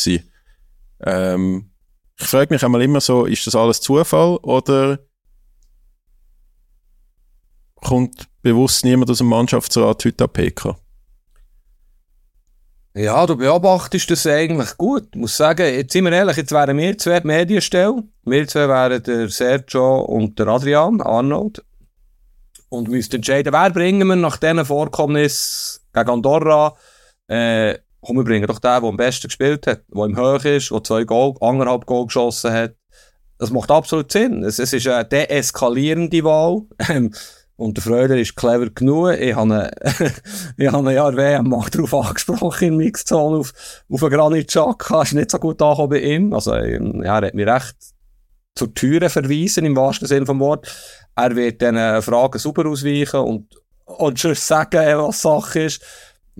Ähm, ich frage mich einmal immer so, ist das alles Zufall oder kommt bewusst niemand aus dem Mannschaftsrat heute an PK? Ja, du beobachtest das eigentlich gut. Ich muss sagen, jetzt sind wir ehrlich, jetzt wären wir zwei die Medienstelle. Wir zwei wären der Sergio und der Adrian Arnold. Und müssten entscheiden, wer bringen wir nach diesen Vorkommnissen gegen Andorra, äh, komm, wir bringen doch den, der am besten gespielt hat, der im Höch ist, der zwei Goal, anderthalb Goal geschossen hat. Das macht absolut Sinn. Es, es ist eine deeskalierende Wahl. Und der Freuder ist clever genug. Ich habe habe ja WM mal darauf angesprochen in Mixzone auf, auf einen Granit Xhaka. Ist nicht so gut angekommen bei ihm. Also, ähm, ja, er hat mich recht zur Türe verwiesen, im wahrsten Sinne vom Wort. Er wird diesen Fragen super ausweichen und, und schon sagen, was Sache ist.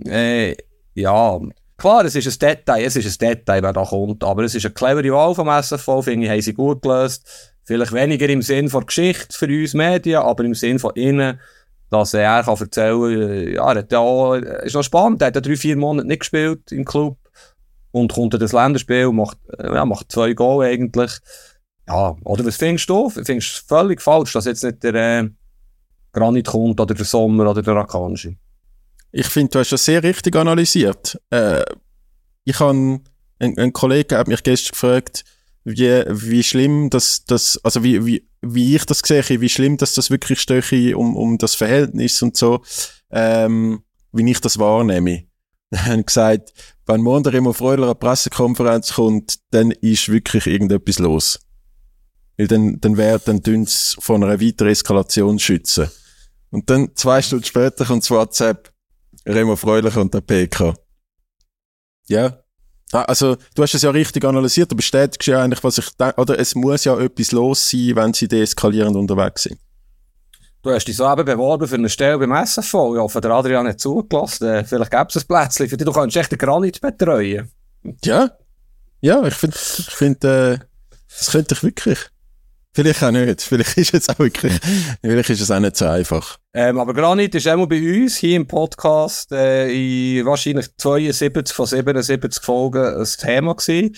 Äh, ja, klar, es ist ein Detail, es ist ein Detail, wer da kommt, aber es ist eine clevere Wahl vom SFV, finde ich, haben sie gut gelöst. Vielleicht weniger im Sinn von Geschichte für uns Medien, aber im Sinn von innen, dass er kann erzählen ja, er hat ja auch, ist noch spannend, er hat ja drei, vier Monate nicht gespielt im Club und kommt in das Länderspiel macht, ja, macht zwei Goal eigentlich. Ja, oder was findest du? Findest du völlig falsch, dass jetzt nicht der äh, Granit kommt oder der Sommer oder der Akanji? Ich finde, du hast das sehr richtig analysiert. Äh, ich habe, ein, ein Kollege hat mich gestern gefragt, wie, wie schlimm das, das, also wie, wie, wie ich das sehe, wie schlimm dass das wirklich stöche um, um das Verhältnis und so, ähm, wie ich das wahrnehme. Haben gesagt, wenn Montag immer Freude eine Pressekonferenz kommt, dann ist wirklich irgendetwas los. Weil dann, dann wäre, dann tun's von einer weiteren Eskalation schützen. Und dann zwei Stunden später kommt das WhatsApp, Remo Freulich und der PK. Ja. Also, du hast es ja richtig analysiert, du bestätigst ja eigentlich, was ich denke, oder es muss ja etwas los sein, wenn sie deeskalierend unterwegs sind. Du hast dich so eben beworben für eine Stelle beim SFV. Ich hoffe, der Adrian hat zugelassen. Äh, vielleicht gäbe es ein Plätzchen für dich. Du kannst echt den Granit betreuen. Ja. Ja, ich finde, ich find, äh, das könnte ich wirklich. Vielleicht auch nicht. Vielleicht ist es auch wirklich, vielleicht ist es auch nicht so einfach. Ähm, aber Granit ist einmal bei uns hier im Podcast äh, in wahrscheinlich 72 von 77 Folgen ein Thema gewesen.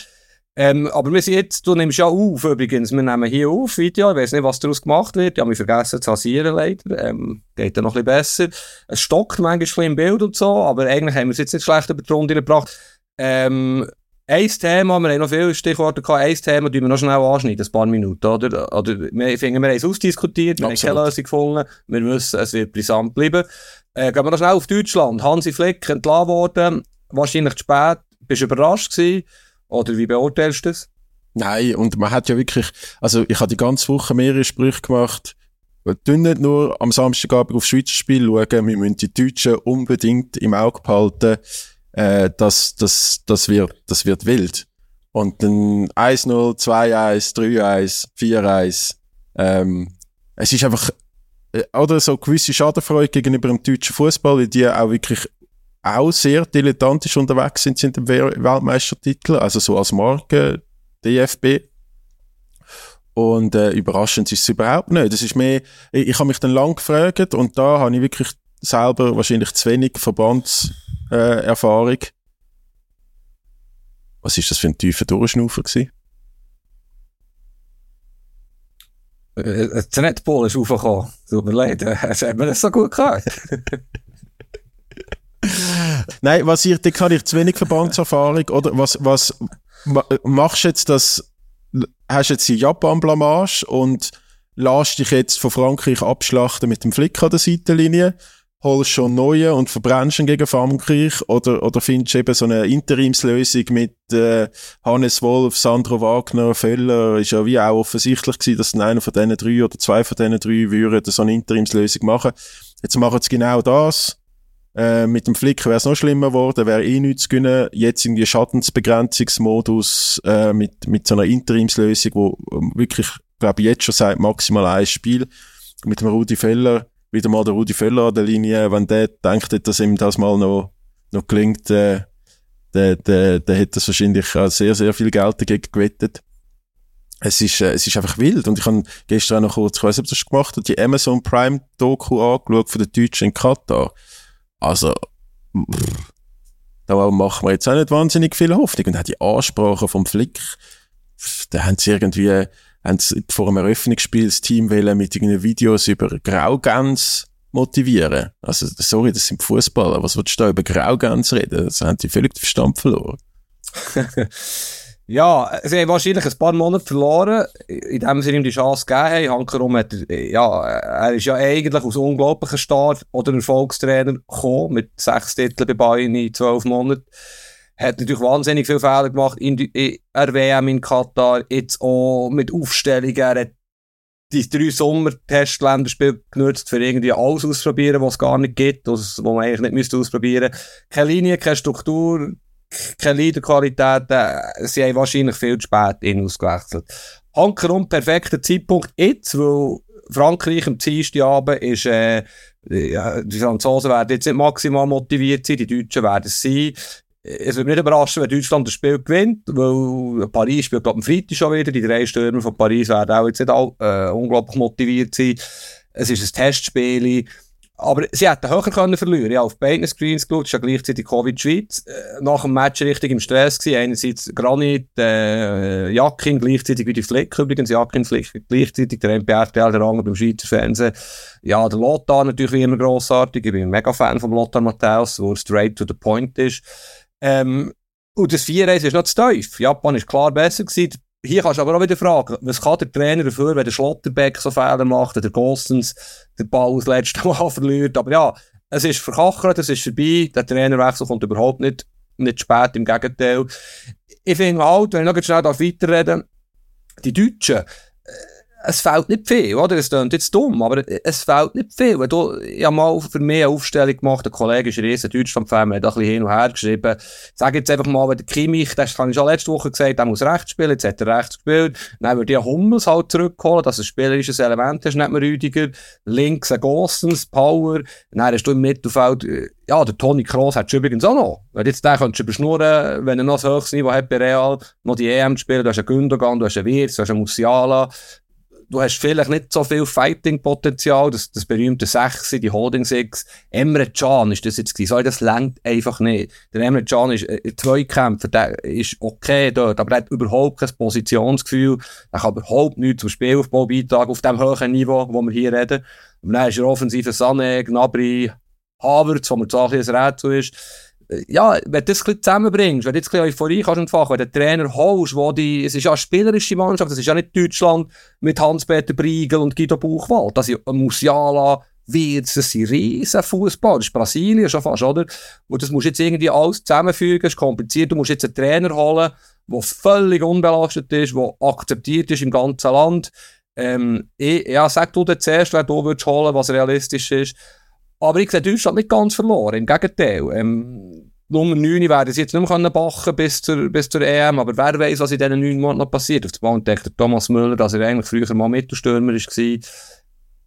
Ähm, aber wir sind jetzt, du nimmst ja auf übrigens, wir nehmen hier auf Video, ich weiß nicht, was daraus gemacht wird, ich habe mich vergessen zu rasieren leider, ähm, geht ja noch ein bisschen besser. Es stockt manchmal im Bild und so, aber eigentlich haben wir es jetzt nicht schlecht über die Runde gebracht. Ähm, ein Thema, wir haben noch viele Stichworte gehabt, ein Thema, die wir noch schnell anschneiden, ein paar Minuten, oder? Oder, wir finden, wir haben es ausdiskutiert, wir Absolut. haben keine Lösung gefunden, wir müssen, es wird brisant bleiben. Äh, gehen wir noch schnell auf Deutschland. Hansi Flick entlassen worden, wahrscheinlich zu spät. Bist du überrascht gewesen? Oder wie beurteilst du das? Nein, und man hat ja wirklich, also ich habe die ganze Woche mehrere Sprüche gemacht, wir tun nicht nur am Samstagabend aufs Schweizer Spiel schauen, wir müssen die Deutschen unbedingt im Auge behalten äh, das, das, das, wird, das wird wild. Und dann 1-0, 2-1, 3-1, 4-1. Ähm, es ist einfach, äh, oder so gewisse Schadenfreude gegenüber dem deutschen Fußball, weil die auch wirklich auch sehr dilettantisch unterwegs sind, sind im Weltmeistertitel, also so als Marke DFB. Und äh, überraschend ist es überhaupt nicht. Das ist mehr, ich, ich habe mich dann lang gefragt und da habe ich wirklich selber wahrscheinlich zu wenig Verbandserfahrung. Äh, Was ist das für ein tiefer Durchschnaufer gewesen? Äh, das Netball ist aufgekommen. Tut mir leid, äh, hat mir das so gut gehört. Nein, was ich, da kann ich zu wenig Verbandserfahrung, oder was, was, machst du jetzt das, hast jetzt die Japan-Blamage und lässt dich jetzt von Frankreich abschlachten mit dem Flick an der Seitenlinie holst schon neue und verbrennst ihn gegen Frankreich oder, oder findest eben so eine Interimslösung mit äh, Hannes Wolf, Sandro Wagner, Völler, ist ja wie auch offensichtlich gewesen, dass einer von diesen drei oder zwei von diesen drei würden so eine Interimslösung machen. Jetzt machen sie genau das. Äh, mit dem Flick wäre es noch schlimmer geworden, wäre eh nichts gönnen. Jetzt in die Schadensbegrenzungsmodus äh, mit, mit so einer Interimslösung, wo ähm, wirklich, glaube ich, jetzt schon seit maximal ein Spiel mit dem Rudi Feller wieder mal der Rudi Völler an der Linie, wenn der denkt, dass ihm das mal noch, noch gelingt, äh, der, der, der hätte das wahrscheinlich sehr, sehr viel Geld dagegen gewettet. Es ist, äh, es ist einfach wild. Und ich habe gestern auch noch kurz, ich weiß nicht, ob das gemacht hat, die Amazon Prime Doku angeschaut von den Deutschen in Katar. Also, pff, da machen wir jetzt auch nicht wahnsinnig viel Hoffnung. Und auch die Ansprache vom Flick, da haben sie irgendwie, haben sie vor einem Eröffnungsspiel das Team mit irgendeinen Videos über Graugans motivieren. Also, sorry, das sind Fußballer. Was willst du da über Graugans reden? Das haben die völlig den Verstand verloren. Ja, sie haben wahrscheinlich ein paar Monate verloren, in dem sie ihm die Chance gegeben haben. Hankerum hat, ja, er ist ja eigentlich aus unglaublichen Start oder Erfolgstrainer gekommen, mit sechs Titeln bei Bayern in zwölf Monaten. Hat natürlich wahnsinnig viele Fehler gemacht in der WM in Katar, jetzt auch mit Aufstellungen. Er hat die drei Sommer-Testländerspiele genutzt, für irgendwie alles auszuprobieren, was es gar nicht gibt, was man eigentlich nicht müsste ausprobieren. Keine Linie, keine Struktur, keine Leaderqualität, äh, sie haben wahrscheinlich viel zu spät ihn ausgewechselt. Hankerum, perfekter Zeitpunkt jetzt, weil Frankreich am Dienstag Abend ist, äh, ja, die Franzosen werden jetzt nicht maximal motiviert sein, die Deutschen werden es sein. Es mich nicht überraschen, wenn Deutschland das Spiel gewinnt, weil Paris spielt, ich, am Freitag schon wieder. Die drei Stürmer von Paris werden auch jetzt nicht all, äh, unglaublich motiviert sein. Es ist ein Testspiel. Aber sie hätten höher können verlieren. Ja, auf beiden Screens geschaut, ja gleichzeitig Covid-Schweiz. Äh, nach dem Match richtig im Stress gewesen. Einerseits Granit, äh, Jakin, gleichzeitig wie die Flick übrigens. Jakin, Flick, gleichzeitig der MPRTL, der andere beim Schweizer Fernsehen. Ja, der Lothar natürlich wie immer grossartig. Ich bin ein mega Fan von Lothar Matthäus, wo er straight to the point ist. Ähm, und das 4-1 ist noch zu tief. Japan ist klar besser gewesen. Hier kannst du aber auch wieder fragen, was kann der Trainer dafür, wenn der Schlotterbeck so Fehler macht, der Gostens den Ball das letzte Mal verliert. Aber ja, es ist verkachert, es ist vorbei, der Trainerwechsel kommt überhaupt nicht, nicht spät, im Gegenteil. Ich finde halt, wenn ich noch schnell weiterreden darf, die Deutschen, es fehlt nicht viel, oder? Es klingt jetzt dumm, aber es fehlt nicht viel. Wenn du, ich habe mal für mich eine Aufstellung gemacht, ein Kollege ist riesen Deutschland-Fan, hat ein bisschen hin und her geschrieben. Sag jetzt einfach mal, wenn der Kimmich, das habe ich schon letzte Woche gesagt, der muss rechts spielen, jetzt hat er rechts gespielt. Dann würde ich Hummels halt zurückholen, dass ein spielerisches Element ist, nicht mehr Rüdiger. Links ein Gossens, Power. Dann hast du im Mittelfeld, äh, ja, der Toni Kroos hat übrigens auch noch. Wenn jetzt den könntest du überschnurren, wenn er noch ein höchstes Niveau hat bei Real, noch die EM zu spielen, du hast einen Gündogan, du hast einen Wirtz, du hast einen Musiala, du hast vielleicht nicht so viel Fighting-Potenzial, das, das berühmte Sechse, die Holding Six. Emre Can ist das jetzt gewesen. So, das längt einfach nicht. Der Emre Can ist äh, Zweikämpfer, der ist okay dort, aber er hat überhaupt kein Positionsgefühl. Er kann überhaupt nichts zum Spielaufbau beitragen auf dem hohen Niveau, wo wir hier reden. Und dann ist er offensiv Sané, Gnabry, Havertz, wo mir ein bisschen ein Rätsel ist ja, wenn du das zusammenbringst, wenn du jetzt ein bisschen Euphorie kannst entfachen, wenn du Trainer holst, wo die, es ist ja eine spielerische Mannschaft, das ist ja nicht Deutschland mit Hans-Peter Briegel und Guido Buchwald, das ist Musiala, Wirtz, das sind riesen Fußball, das ist Brasilien schon fast, oder? Und das musst du jetzt irgendwie alles zusammenfügen, ist kompliziert, du musst jetzt einen Trainer holen, der völlig unbelastet ist, der akzeptiert ist im ganzen Land. Ähm, ich, ja, sag du dir zuerst, wer du würdest holen, was realistisch ist. Aber ich sehe Deutschland nicht ganz verloren, im Gegenteil. Ähm, Nummer 9 werden sie jetzt nicht mehr bachen bis zur, bis zur EM, aber wer weiß, was in diesen neun Monaten noch passiert. Auf der Bahn entdeckt Thomas Müller, dass er eigentlich früher mal Mittelstürmer war.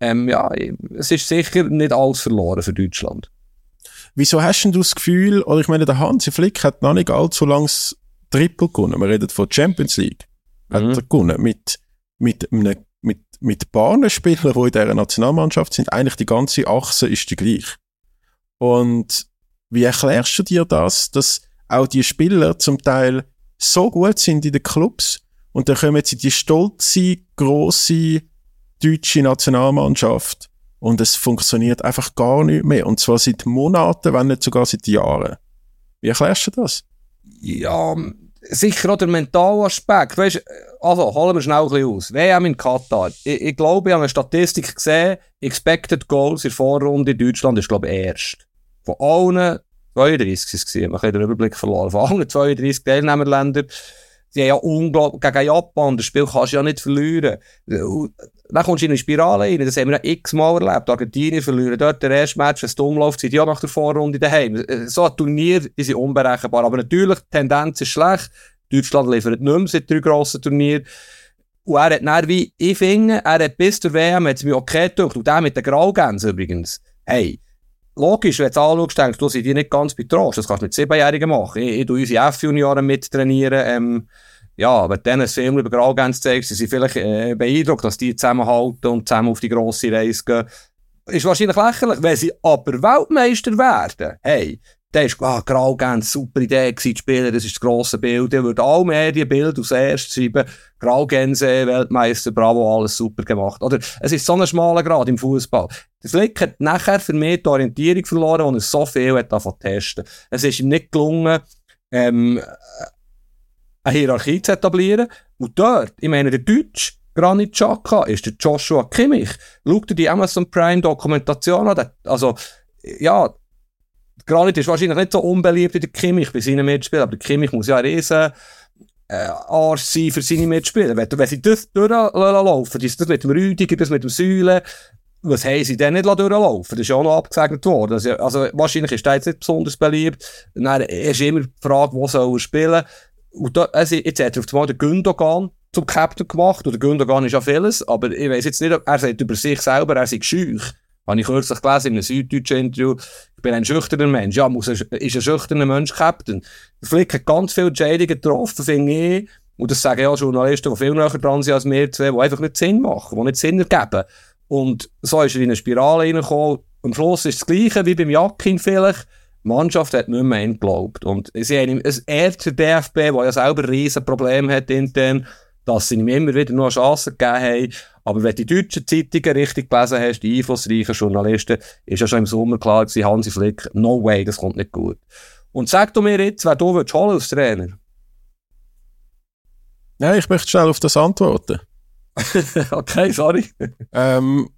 Ähm, ja, es ist sicher nicht alles verloren für Deutschland. Wieso hast du das Gefühl, oder ich meine, der Hansi Flick hat noch nicht allzu lange das Triple gewonnen. Wir reden von Champions League. Hat mhm. er gewonnen mit, mit einem mit, Bahnenspielern, die in dieser Nationalmannschaft sind, eigentlich die ganze Achse ist die gleich. Und wie erklärst du dir das, dass auch die Spieler zum Teil so gut sind in den Clubs und dann kommen sie die stolze, grosse deutsche Nationalmannschaft und es funktioniert einfach gar nicht mehr. Und zwar seit Monaten, wenn nicht sogar seit Jahren. Wie erklärst du das? Ja, sicher auch der mentale Aspekt. Weißt, also, holen wir schnell ein bisschen aus. WM in Katar. Ich, ich glaube, ich habe eine Statistik gesehen, Expected Goals in der Vorrunde in Deutschland ist, glaube ich, erst. Von allen 32 ist es man kann den Überblick verloren. Von allen 32 Teilnehmerländern, die haben ja unglaublich, gegen Japan, das Spiel kannst du ja nicht verlieren. Dann kommst du in eine Spirale rein, das haben wir ja x-mal erlebt. Argentinien verlieren dort der erste Match, wenn es dumm läuft, sind ja nach der Vorrunde daheim. So ein Turnier, die sind unberechenbar. Aber natürlich, die Tendenz ist schlecht. Deutschland liefert nicht mehr seit drei grossen Turnieren. Und er hat dann, wie ich er hat bis zur WM, hat es mir okay gedacht. Und der mit den Graugänsen übrigens. Hey, logisch, wenn du anschaust, denkst du, sind die nicht ganz betroffen. Das kannst du mit Siebenjährigen machen. Ich, ich tue unsere F-Junioren mittrainieren, ähm, ja, wenn du denen ein Film über Graugänse zeigst, sie sind vielleicht äh, beeindruckt, dass die zusammenhalten und zusammen auf die grosse Reise gehen. Ist wahrscheinlich lächerlich. Wenn sie aber Weltmeister werden, hey, der ist, ah, grau ganz super Idee gewesen, die Spieler, das ist das grosse Bild. Der würde all Medienbild aus erst schreiben, Graugänse, Weltmeister, bravo, alles super gemacht. Oder, es ist so ein schmaler Grad im Fußball. Der Flick hat nachher für mich die Orientierung verloren, und er so viel hat davon testen. Es ist ihm nicht gelungen, ähm, eine Hierarchie zu etablieren. Und dort, ich meine, der Deutsch, Granit Xhaka, ist der Joshua Kimmich. Schau dir die Amazon Prime Dokumentation an. Also, ja, Granit ist wahrscheinlich nicht so unbeliebt wie der Kimmich bei seinen Mitspielern, aber der Kimmich muss ja ein riesen äh, Arsch sein für seine Mitspieler. Wenn, wenn sie das durchlaufen, das, mit dem Rüdiger, das mit dem Säulen, was haben sie denn nicht durchlaufen? Das ist ja auch noch abgesegnet worden. Also, also wahrscheinlich ist der jetzt nicht besonders beliebt. Dann ist immer die Frage, wo soll er spielen. Und da, also jetzt hat er auf einmal den Gündogan zum Captain gemacht. Und der Gündogan ist ja vieles, aber ich weiß jetzt nicht, er sagt über sich selber, er sei schüch. Habe ich kürzlich gelesen in einem süddeutschen Interview. Ich bin ein schüchterner Mensch. Ja, muss ist ein schüchterner Mensch Captain. Flick hat ganz viele Entscheidungen getroffen, finde ich. Und das sagen ja Journalisten, die viel näher dran sind als wir zwei, die einfach nicht Sinn machen, die nicht Sinn ergeben. Und so ist er in eine Spirale reingekommen. Am Schluss ist das Gleiche wie beim Jakin vielleicht. Die Mannschaft hat nicht mehr geglaubt. Und sie haben ihm, es ehrt der DFB, der ja selber riesen Problem hat intern, dass sie ihm immer wieder nur eine Chance gegeben haben. Aber wenn die deutschen Zeitungen richtig gelesen hast, die einflussreichen Journalisten, ist ja schon im Sommer klar gewesen, Hansi Flick, no way, das kommt nicht gut. Und sag du mir jetzt, wer du willst holen als Trainer? Ja, ich möchte schnell auf das antworten. okay, sorry. ähm,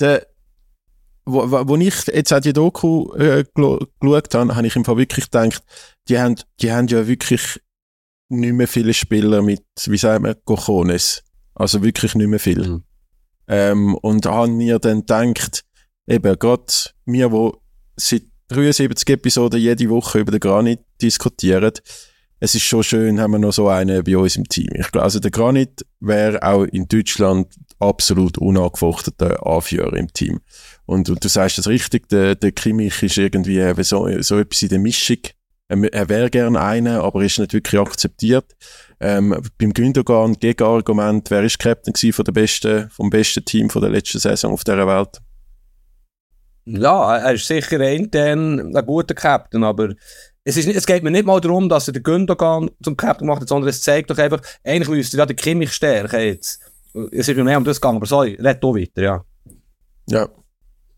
der, wo, wo ich jetzt auch die Doku äh, geschaut habe, habe ich im Fall wirklich gedacht, die haben, die haben ja wirklich nicht mehr viele Spieler mit, wie sagen wir, Cojones. Also wirklich nicht mehr viel. Mhm. Ähm, und haben mir dann gedacht, eben gerade wir, wo seit 73 Episoden jede Woche über den Granit diskutieren, es ist schon schön, haben wir noch so einen bei uns im Team. Ich glaube, also der Granit wäre auch in Deutschland absolut unangefochteter Anführer im Team. Und, und du sagst das richtig, der, der Kimmich ist irgendwie so, so etwas in der Mischung. Er wäre gerne einer, aber ist nicht wirklich akzeptiert. Ähm, beim Gündogan Gegenargument, wer ist Captain von der besten, vom besten Team von der letzten Saison auf dieser Welt? Ja, er ist sicher intern ein guter Captain, aber es, ist, es geht mir nicht mal darum, dass er den Gündogan zum Captain gemacht hat, sondern es zeigt doch einfach, eigentlich müsste ja der Kimmich stärken jetzt. Es ist mir mehr um das gegangen, aber sorry, red du weiter, ja. Ja.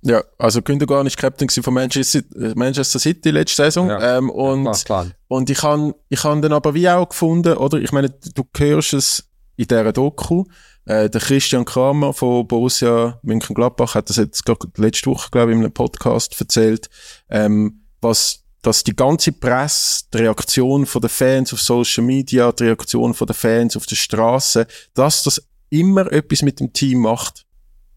Ja, also Gündogan ist Captain von Manchester, Manchester City letzte Saison. Ja. Ähm, und, ja, klar, und ich habe ich han dann aber wie auch gefunden, oder ich meine, du hörst es in dieser Doku, äh, der Christian Kramer von Borussia Mönchengladbach hat das jetzt gerade letzte Woche, glaube ich, in einem Podcast erzählt, ähm, was dass die ganze Presse, die Reaktion von den Fans auf Social Media, die Reaktion von den Fans auf der Straße, dass das immer etwas mit dem Team macht.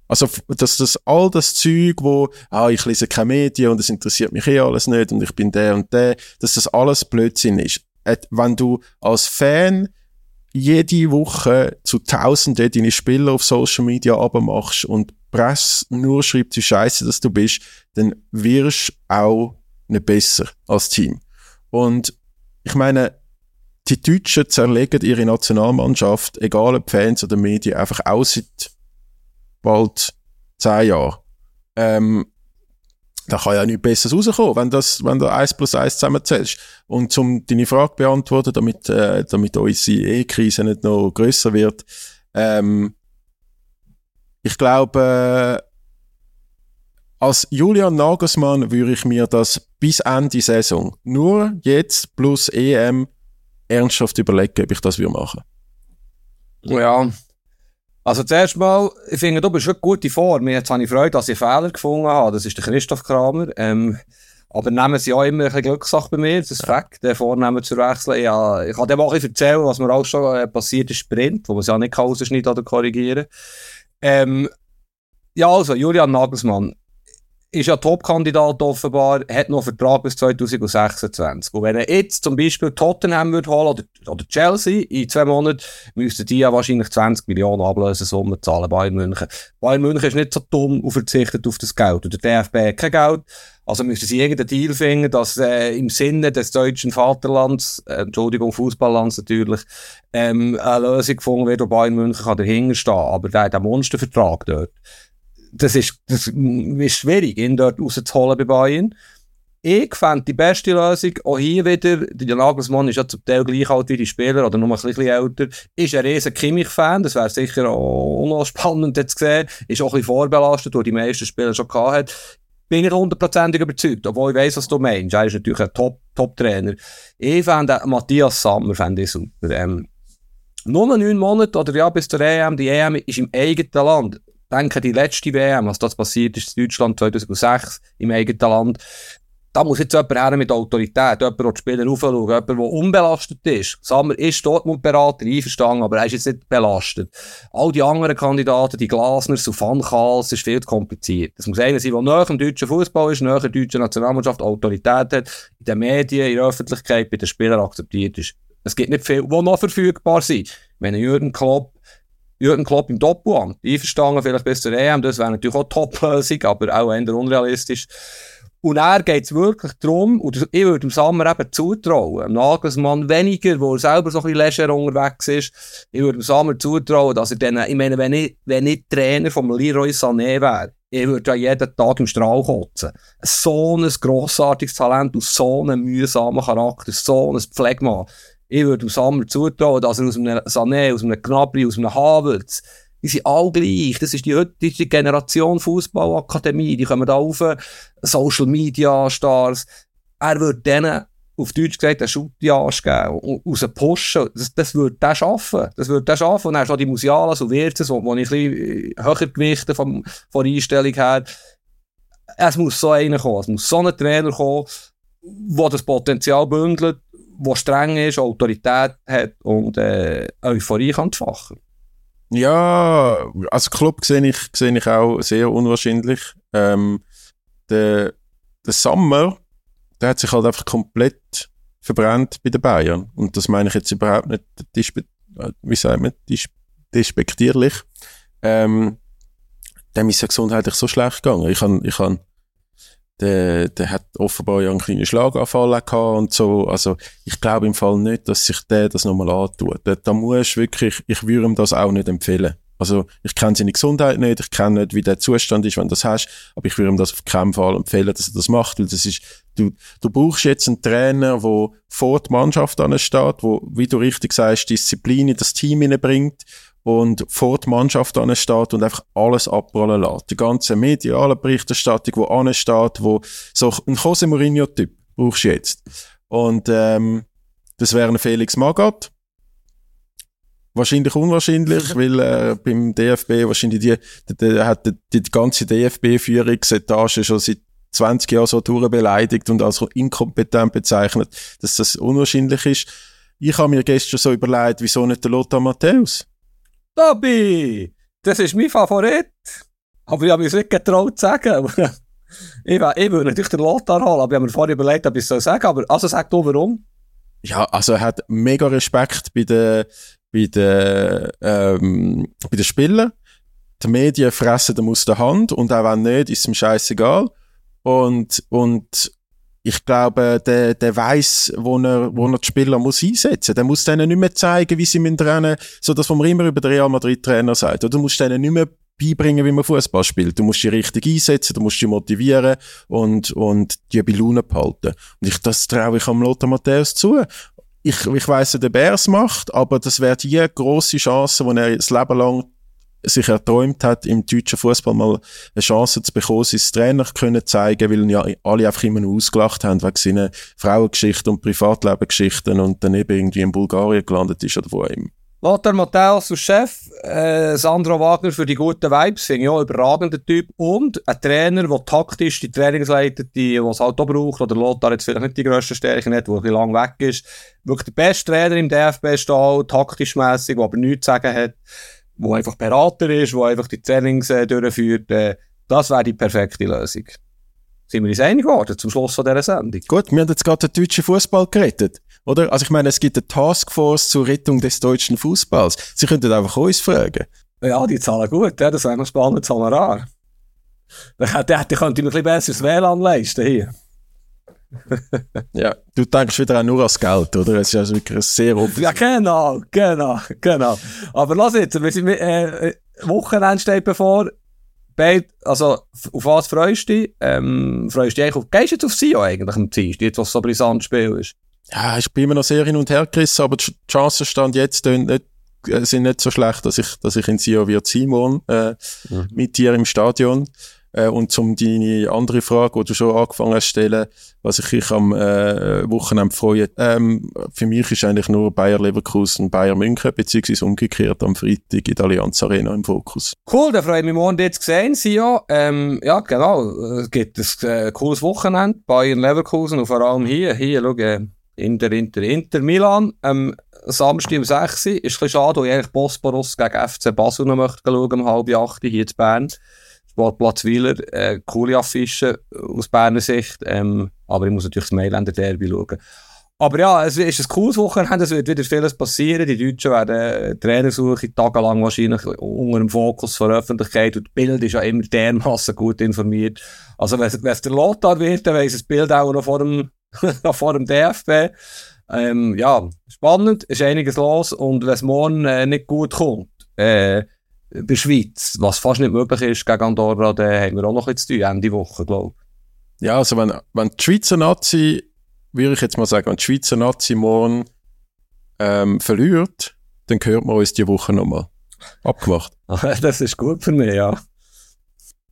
Also, dass das all das Zeug, wo, ah, ich lese keine Medien und es interessiert mich eh alles nicht und ich bin der und der, dass das alles Blödsinn ist. Wenn du als Fan jede Woche zu Tausenden deine Spieler auf Social Media abmachst und Presse nur schreibt, wie scheiße dass du bist, dann wirst auch nicht besser als Team. Und ich meine, die Deutschen zerlegen ihre Nationalmannschaft, egal ob Fans oder Medien, einfach aus seit bald zehn Jahren. Ähm, da kann ja nichts Besseres rauskommen, wenn, das, wenn du eins plus eins zusammenzählst. Und um deine Frage beantworten, damit, äh, damit unsere E-Krise nicht noch grösser wird, ähm, ich glaube, äh, als Julian Nagelsmann würde ich mir das bis Ende Saison nur jetzt plus EM ernsthaft überlegen, ob ich das würde machen. Ja, also zuerst mal, ich finde, du bist schon gute Form. Jetzt habe ich Freude, dass ich Fehler gefunden habe. Das ist der Christoph Kramer. Ähm, aber nehmen sie auch immer ein bisschen Glückssache bei mir. Das ist ja. Fakt, den Vornehmen zu wechseln. Ja, ich kann dir auch ein bisschen erzählen, was mir auch schon äh, passiert ist, Sprint, wo man es ja nicht rausschneiden oder korrigieren ähm, Ja, also, Julian Nagelsmann ist ja Top-Kandidat offenbar, hat noch Vertrag bis 2026. Und wenn er jetzt zum Beispiel Tottenham würde holen oder, oder Chelsea in zwei Monaten, müssten die ja wahrscheinlich 20 Millionen Ablösesummen zahlen, Bayern München. Bayern München ist nicht so dumm und verzichtet auf das Geld. Und der DFB hat kein Geld. Also müssten sie irgendeinen Deal finden, dass äh, im Sinne des deutschen Vaterlands, äh, Entschuldigung, Fußballlands natürlich, ähm, eine Lösung gefunden wird, wo Bayern München kann dahinter stehen. Aber der hat einen Monstervertrag dort das ist, das ist schwierig, ihn dort rauszuholen bei Bayern. Ich fände die beste Lösung, auch hier wieder, der Nagelsmann ist ja zum Teil gleich alt wie die Spieler, oder nur ein bisschen älter, ist ein riesen Kimmich-Fan, das wäre sicher auch spannend zu sehen, ist auch ein bisschen vorbelastet, wo die meisten Spieler schon gehabt hat. Bin ich hundertprozentig überzeugt, obwohl ich weiss, was du meinst. Er ist natürlich ein Top-Trainer. Top ich fände Matthias Sammer fände ich super. Ähm, nur neun Monate oder ja bis zur EM, die EM ist im eigenen Land. Denke, die letzte WM, was das passiert ist in Deutschland 2006, im eigenen Land da muss jetzt jemand mit Autorität, jemand, der die Spieler aufschaut, jemand, der unbelastet ist. Sammer ist Dortmund-Berater, einverstanden, aber er ist jetzt nicht belastet. All die anderen Kandidaten, die Glasners und Van Gaals, ist viel zu kompliziert. Es muss einer sein, der näher im deutschen Fußball ist, näher der deutschen Nationalmannschaft Autorität hat, in den Medien, in der Öffentlichkeit, bei den Spielern akzeptiert ist. Es gibt nicht viel, die noch verfügbar sind. Wenn Jürgen Klopp Jürgen Klopp im Doppelamt, einverstanden, vielleicht bis zur EM, das wäre natürlich auch Top-Lösung, aber auch eher unrealistisch. Und er geht es wirklich darum, und ich würde dem Sammer eben zutrauen, dem Nagelsmann weniger, wo er selber so ein bisschen leger unterwegs ist, ich würde dem Sammer zutrauen, dass er dann, ich meine, wenn ich, wenn ich Trainer von Leroy Sané wäre, ich würde ja jeden Tag im Strahl kotzen. So ein grossartiges Talent und so einen mühsamen Charakter, so ein Pflegmann. Ich würde dem Sammer zutrauen, er aus einem Sané, aus einem Gnabry, aus einem Havels, die sind alle gleich. Das ist die heutige Generation Fußballakademie. Die kommen da rauf, Social Media Stars. Er wird denen, auf Deutsch gesagt, einen Schuttiage geben und raus pushen. Das, das wird der schaffen. Das wird der schaffen. Und dann hast du die Musialas und Wirtes, wo, wo ich ein bisschen höher gewichte vom, von der Einstellung her. Es muss so einer kommen. Es muss so ein Trainer kommen, der das Potenzial bündelt, der streng ist, Autorität hat und äh, Euphorie kann fachen. Ja, also Club sehe ich, sehe ich auch sehr unwahrscheinlich. Ähm, der, der Sommer, der hat sich halt einfach komplett verbrannt bei den Bayern. Und das meine ich jetzt überhaupt nicht, wie sagt man, despektierlich. Ähm, dem ist ja gesundheitlich so schlecht gegangen. Ich han, ich han, der, der hat offenbar ja einen kleinen Schlaganfall gehabt und so. Also, ich glaube im Fall nicht, dass sich der das nochmal antut. Da, da muss wirklich, ich würde ihm das auch nicht empfehlen. Also, ich kenne seine Gesundheit nicht, ich kenne nicht, wie der Zustand ist, wenn du das hast, aber ich würde ihm das auf keinen Fall empfehlen, dass er das macht, weil das ist, du, du brauchst jetzt einen Trainer, der vor die Mannschaft ansteht, wo, wie du richtig sagst, Disziplin in das Team hineinbringt, und vor die Mannschaft ansteht und einfach alles abrollen lässt. Die ganze mediale Berichterstattung, wo ansteht, wo so ein Jose Mourinho-Typ brauchst du jetzt. Und ähm, das wäre ein Felix Magath. Wahrscheinlich unwahrscheinlich, weil äh, beim DFB wahrscheinlich die, die, die hat die, die ganze DFB-Führungsetage schon seit 20 Jahren so durchbeleidigt und als inkompetent bezeichnet, dass das unwahrscheinlich ist. Ich habe mir gestern so überlegt, wieso nicht der Lothar Matthäus? Tobi, das ist mein Favorit. Aber ich habe mich nicht getraut zu sagen. ich, ich würde natürlich den Lothar holen, aber ich habe mir vorher überlegt, ob ich es so sagen Aber also sag du warum. Ja, also er hat mega Respekt bei den, bei den, ähm, bei den Spielern. Die Medien fressen ihm aus der Hand und auch wenn nicht, ist ihm scheißegal. Und, und ich glaube, der, der weiß, wo er, wo er die Spieler muss einsetzen. Der muss denen nicht mehr zeigen, wie sie mit rennen, so dass man immer über den Real Madrid Trainer sagt. Oder du musst denen nicht mehr beibringen, wie man Fußball spielt. Du musst sie richtig einsetzen, du musst sie motivieren und, und die bei Laune behalten. Und ich, das traue ich am Lothar Matthäus zu. Ich, ich weiss, der Bärs macht, aber das wäre die grosse Chance, die er das Leben lang sich erträumt hat, im deutschen Fußball mal eine Chance zu bekommen, sein Trainer können zeigen, weil ja alle einfach immer nur ausgelacht haben wegen seinen Frauengeschichten und Privatlebensgeschichten und dann eben irgendwie in Bulgarien gelandet ist oder wo immer. Lothar Matthäus als Chef, äh, Sandro Wagner für die guten Vibes, finde ich auch überragender Typ. Und ein Trainer, der taktisch die Trainings leitet, die es halt auch braucht, oder Lothar jetzt vielleicht nicht die grössten Stärken hat, der ein bisschen lang weg ist. Wirklich der beste Trainer im DFB-Stall, taktisch mässig, der aber nichts zu sagen hat wo einfach Berater ist, wo einfach die Trainings äh, durchführt, äh, das wäre die perfekte Lösung. Sind wir uns einig geworden zum Schluss von dieser Sendung? Gut, wir haben jetzt gerade den deutschen Fußball gerettet. Oder? Also ich meine, es gibt eine Taskforce zur Rettung des deutschen Fußballs. Sie könnten einfach uns fragen. Ja, die zahlen gut, ja, das wäre noch spannend, Honorar. Der könnte noch ein bisschen besseres WLAN leisten hier ja, du denkst wieder auch nur ans Geld, oder? Es ist also wirklich sehr Ja, genau, genau, genau. Aber lass jetzt, wir sind, äh, Wochenende steht bevor. beid, also, auf was freust du dich? Ähm, freust du dich eigentlich auf, gehst du jetzt auf Sio eigentlich am Dienstag, jetzt, was so ein brisantes Spiel ist? Ja, ich bin immer noch sehr hin und her gerissen, aber die Chancen stand jetzt nicht, äh, sind nicht so schlecht, dass ich, dass ich in Sio wird Simon, äh, mhm. mit dir im Stadion. Äh, und zum deine andere Frage, die du schon angefangen hast zu stellen, was ich mich am äh, Wochenende freue, ähm, für mich ist eigentlich nur Bayer Leverkusen, Bayer München, beziehungsweise umgekehrt am Freitag in der Allianz Arena im Fokus. Cool, da freue ich mich morgen jetzt gesehen, Sia. Ähm, ja, genau, es gibt ein äh, cooles Wochenende, Bayern Leverkusen und vor allem hier, hier, schau, äh, Inter, Inter, Inter, Milan, ähm, Samstag um 6 Uhr, ist ein bisschen schade, weil ich eigentlich Bosporus gegen FC Basel noch möchte schauen, um halb acht hier in Bern. Sportplatz Wieler, äh, coole Affische aus Berner Sicht, ähm, aber ich muss natürlich das Mailänder Derby schauen. Aber ja, es ist ein cooles Wochenende, es wird wieder vieles passieren. Die Deutschen werden äh, Trainersuche tagelang wahrscheinlich unter dem Fokus der Öffentlichkeit und das Bild ist ja immer dermassen gut informiert. Also wenn es der Lothar wird, dann weiss das Bild auch noch vor dem, vor dem DFB. Ähm, ja, spannend, ist einiges los und wenn es morgen äh, nicht gut kommt, äh, bei der Schweiz, was fast nicht möglich ist gegen Andorra, dann haben wir auch noch etwas zu tun, Ende Woche, glaube ich. Ja, also wenn, wenn die Schweizer Nazi, würde ich jetzt mal sagen, wenn die Schweizer Nazi morgen ähm, verliert, dann hört man uns die Woche nochmal. Abgemacht. das ist gut für mich, ja.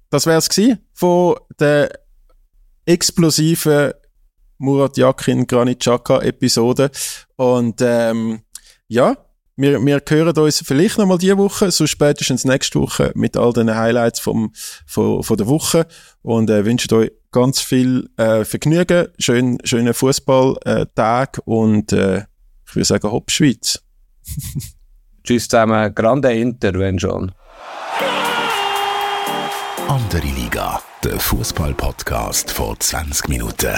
Das wäre es von der explosiven Murat Yakin Granit Xhaka Episode. Und ähm, ja, wir, wir hören uns vielleicht nochmal diese Woche, so spätestens nächste Woche mit all den Highlights vom, von, von der Woche und äh, wünschen euch ganz viel äh, Vergnügen, schön, schönen Fußballtag äh, und äh, ich würde sagen, hopp Schweiz. Tschüss zusammen, grande Inter, wenn schon. Andere Liga, der Fußball-Podcast vor 20 Minuten.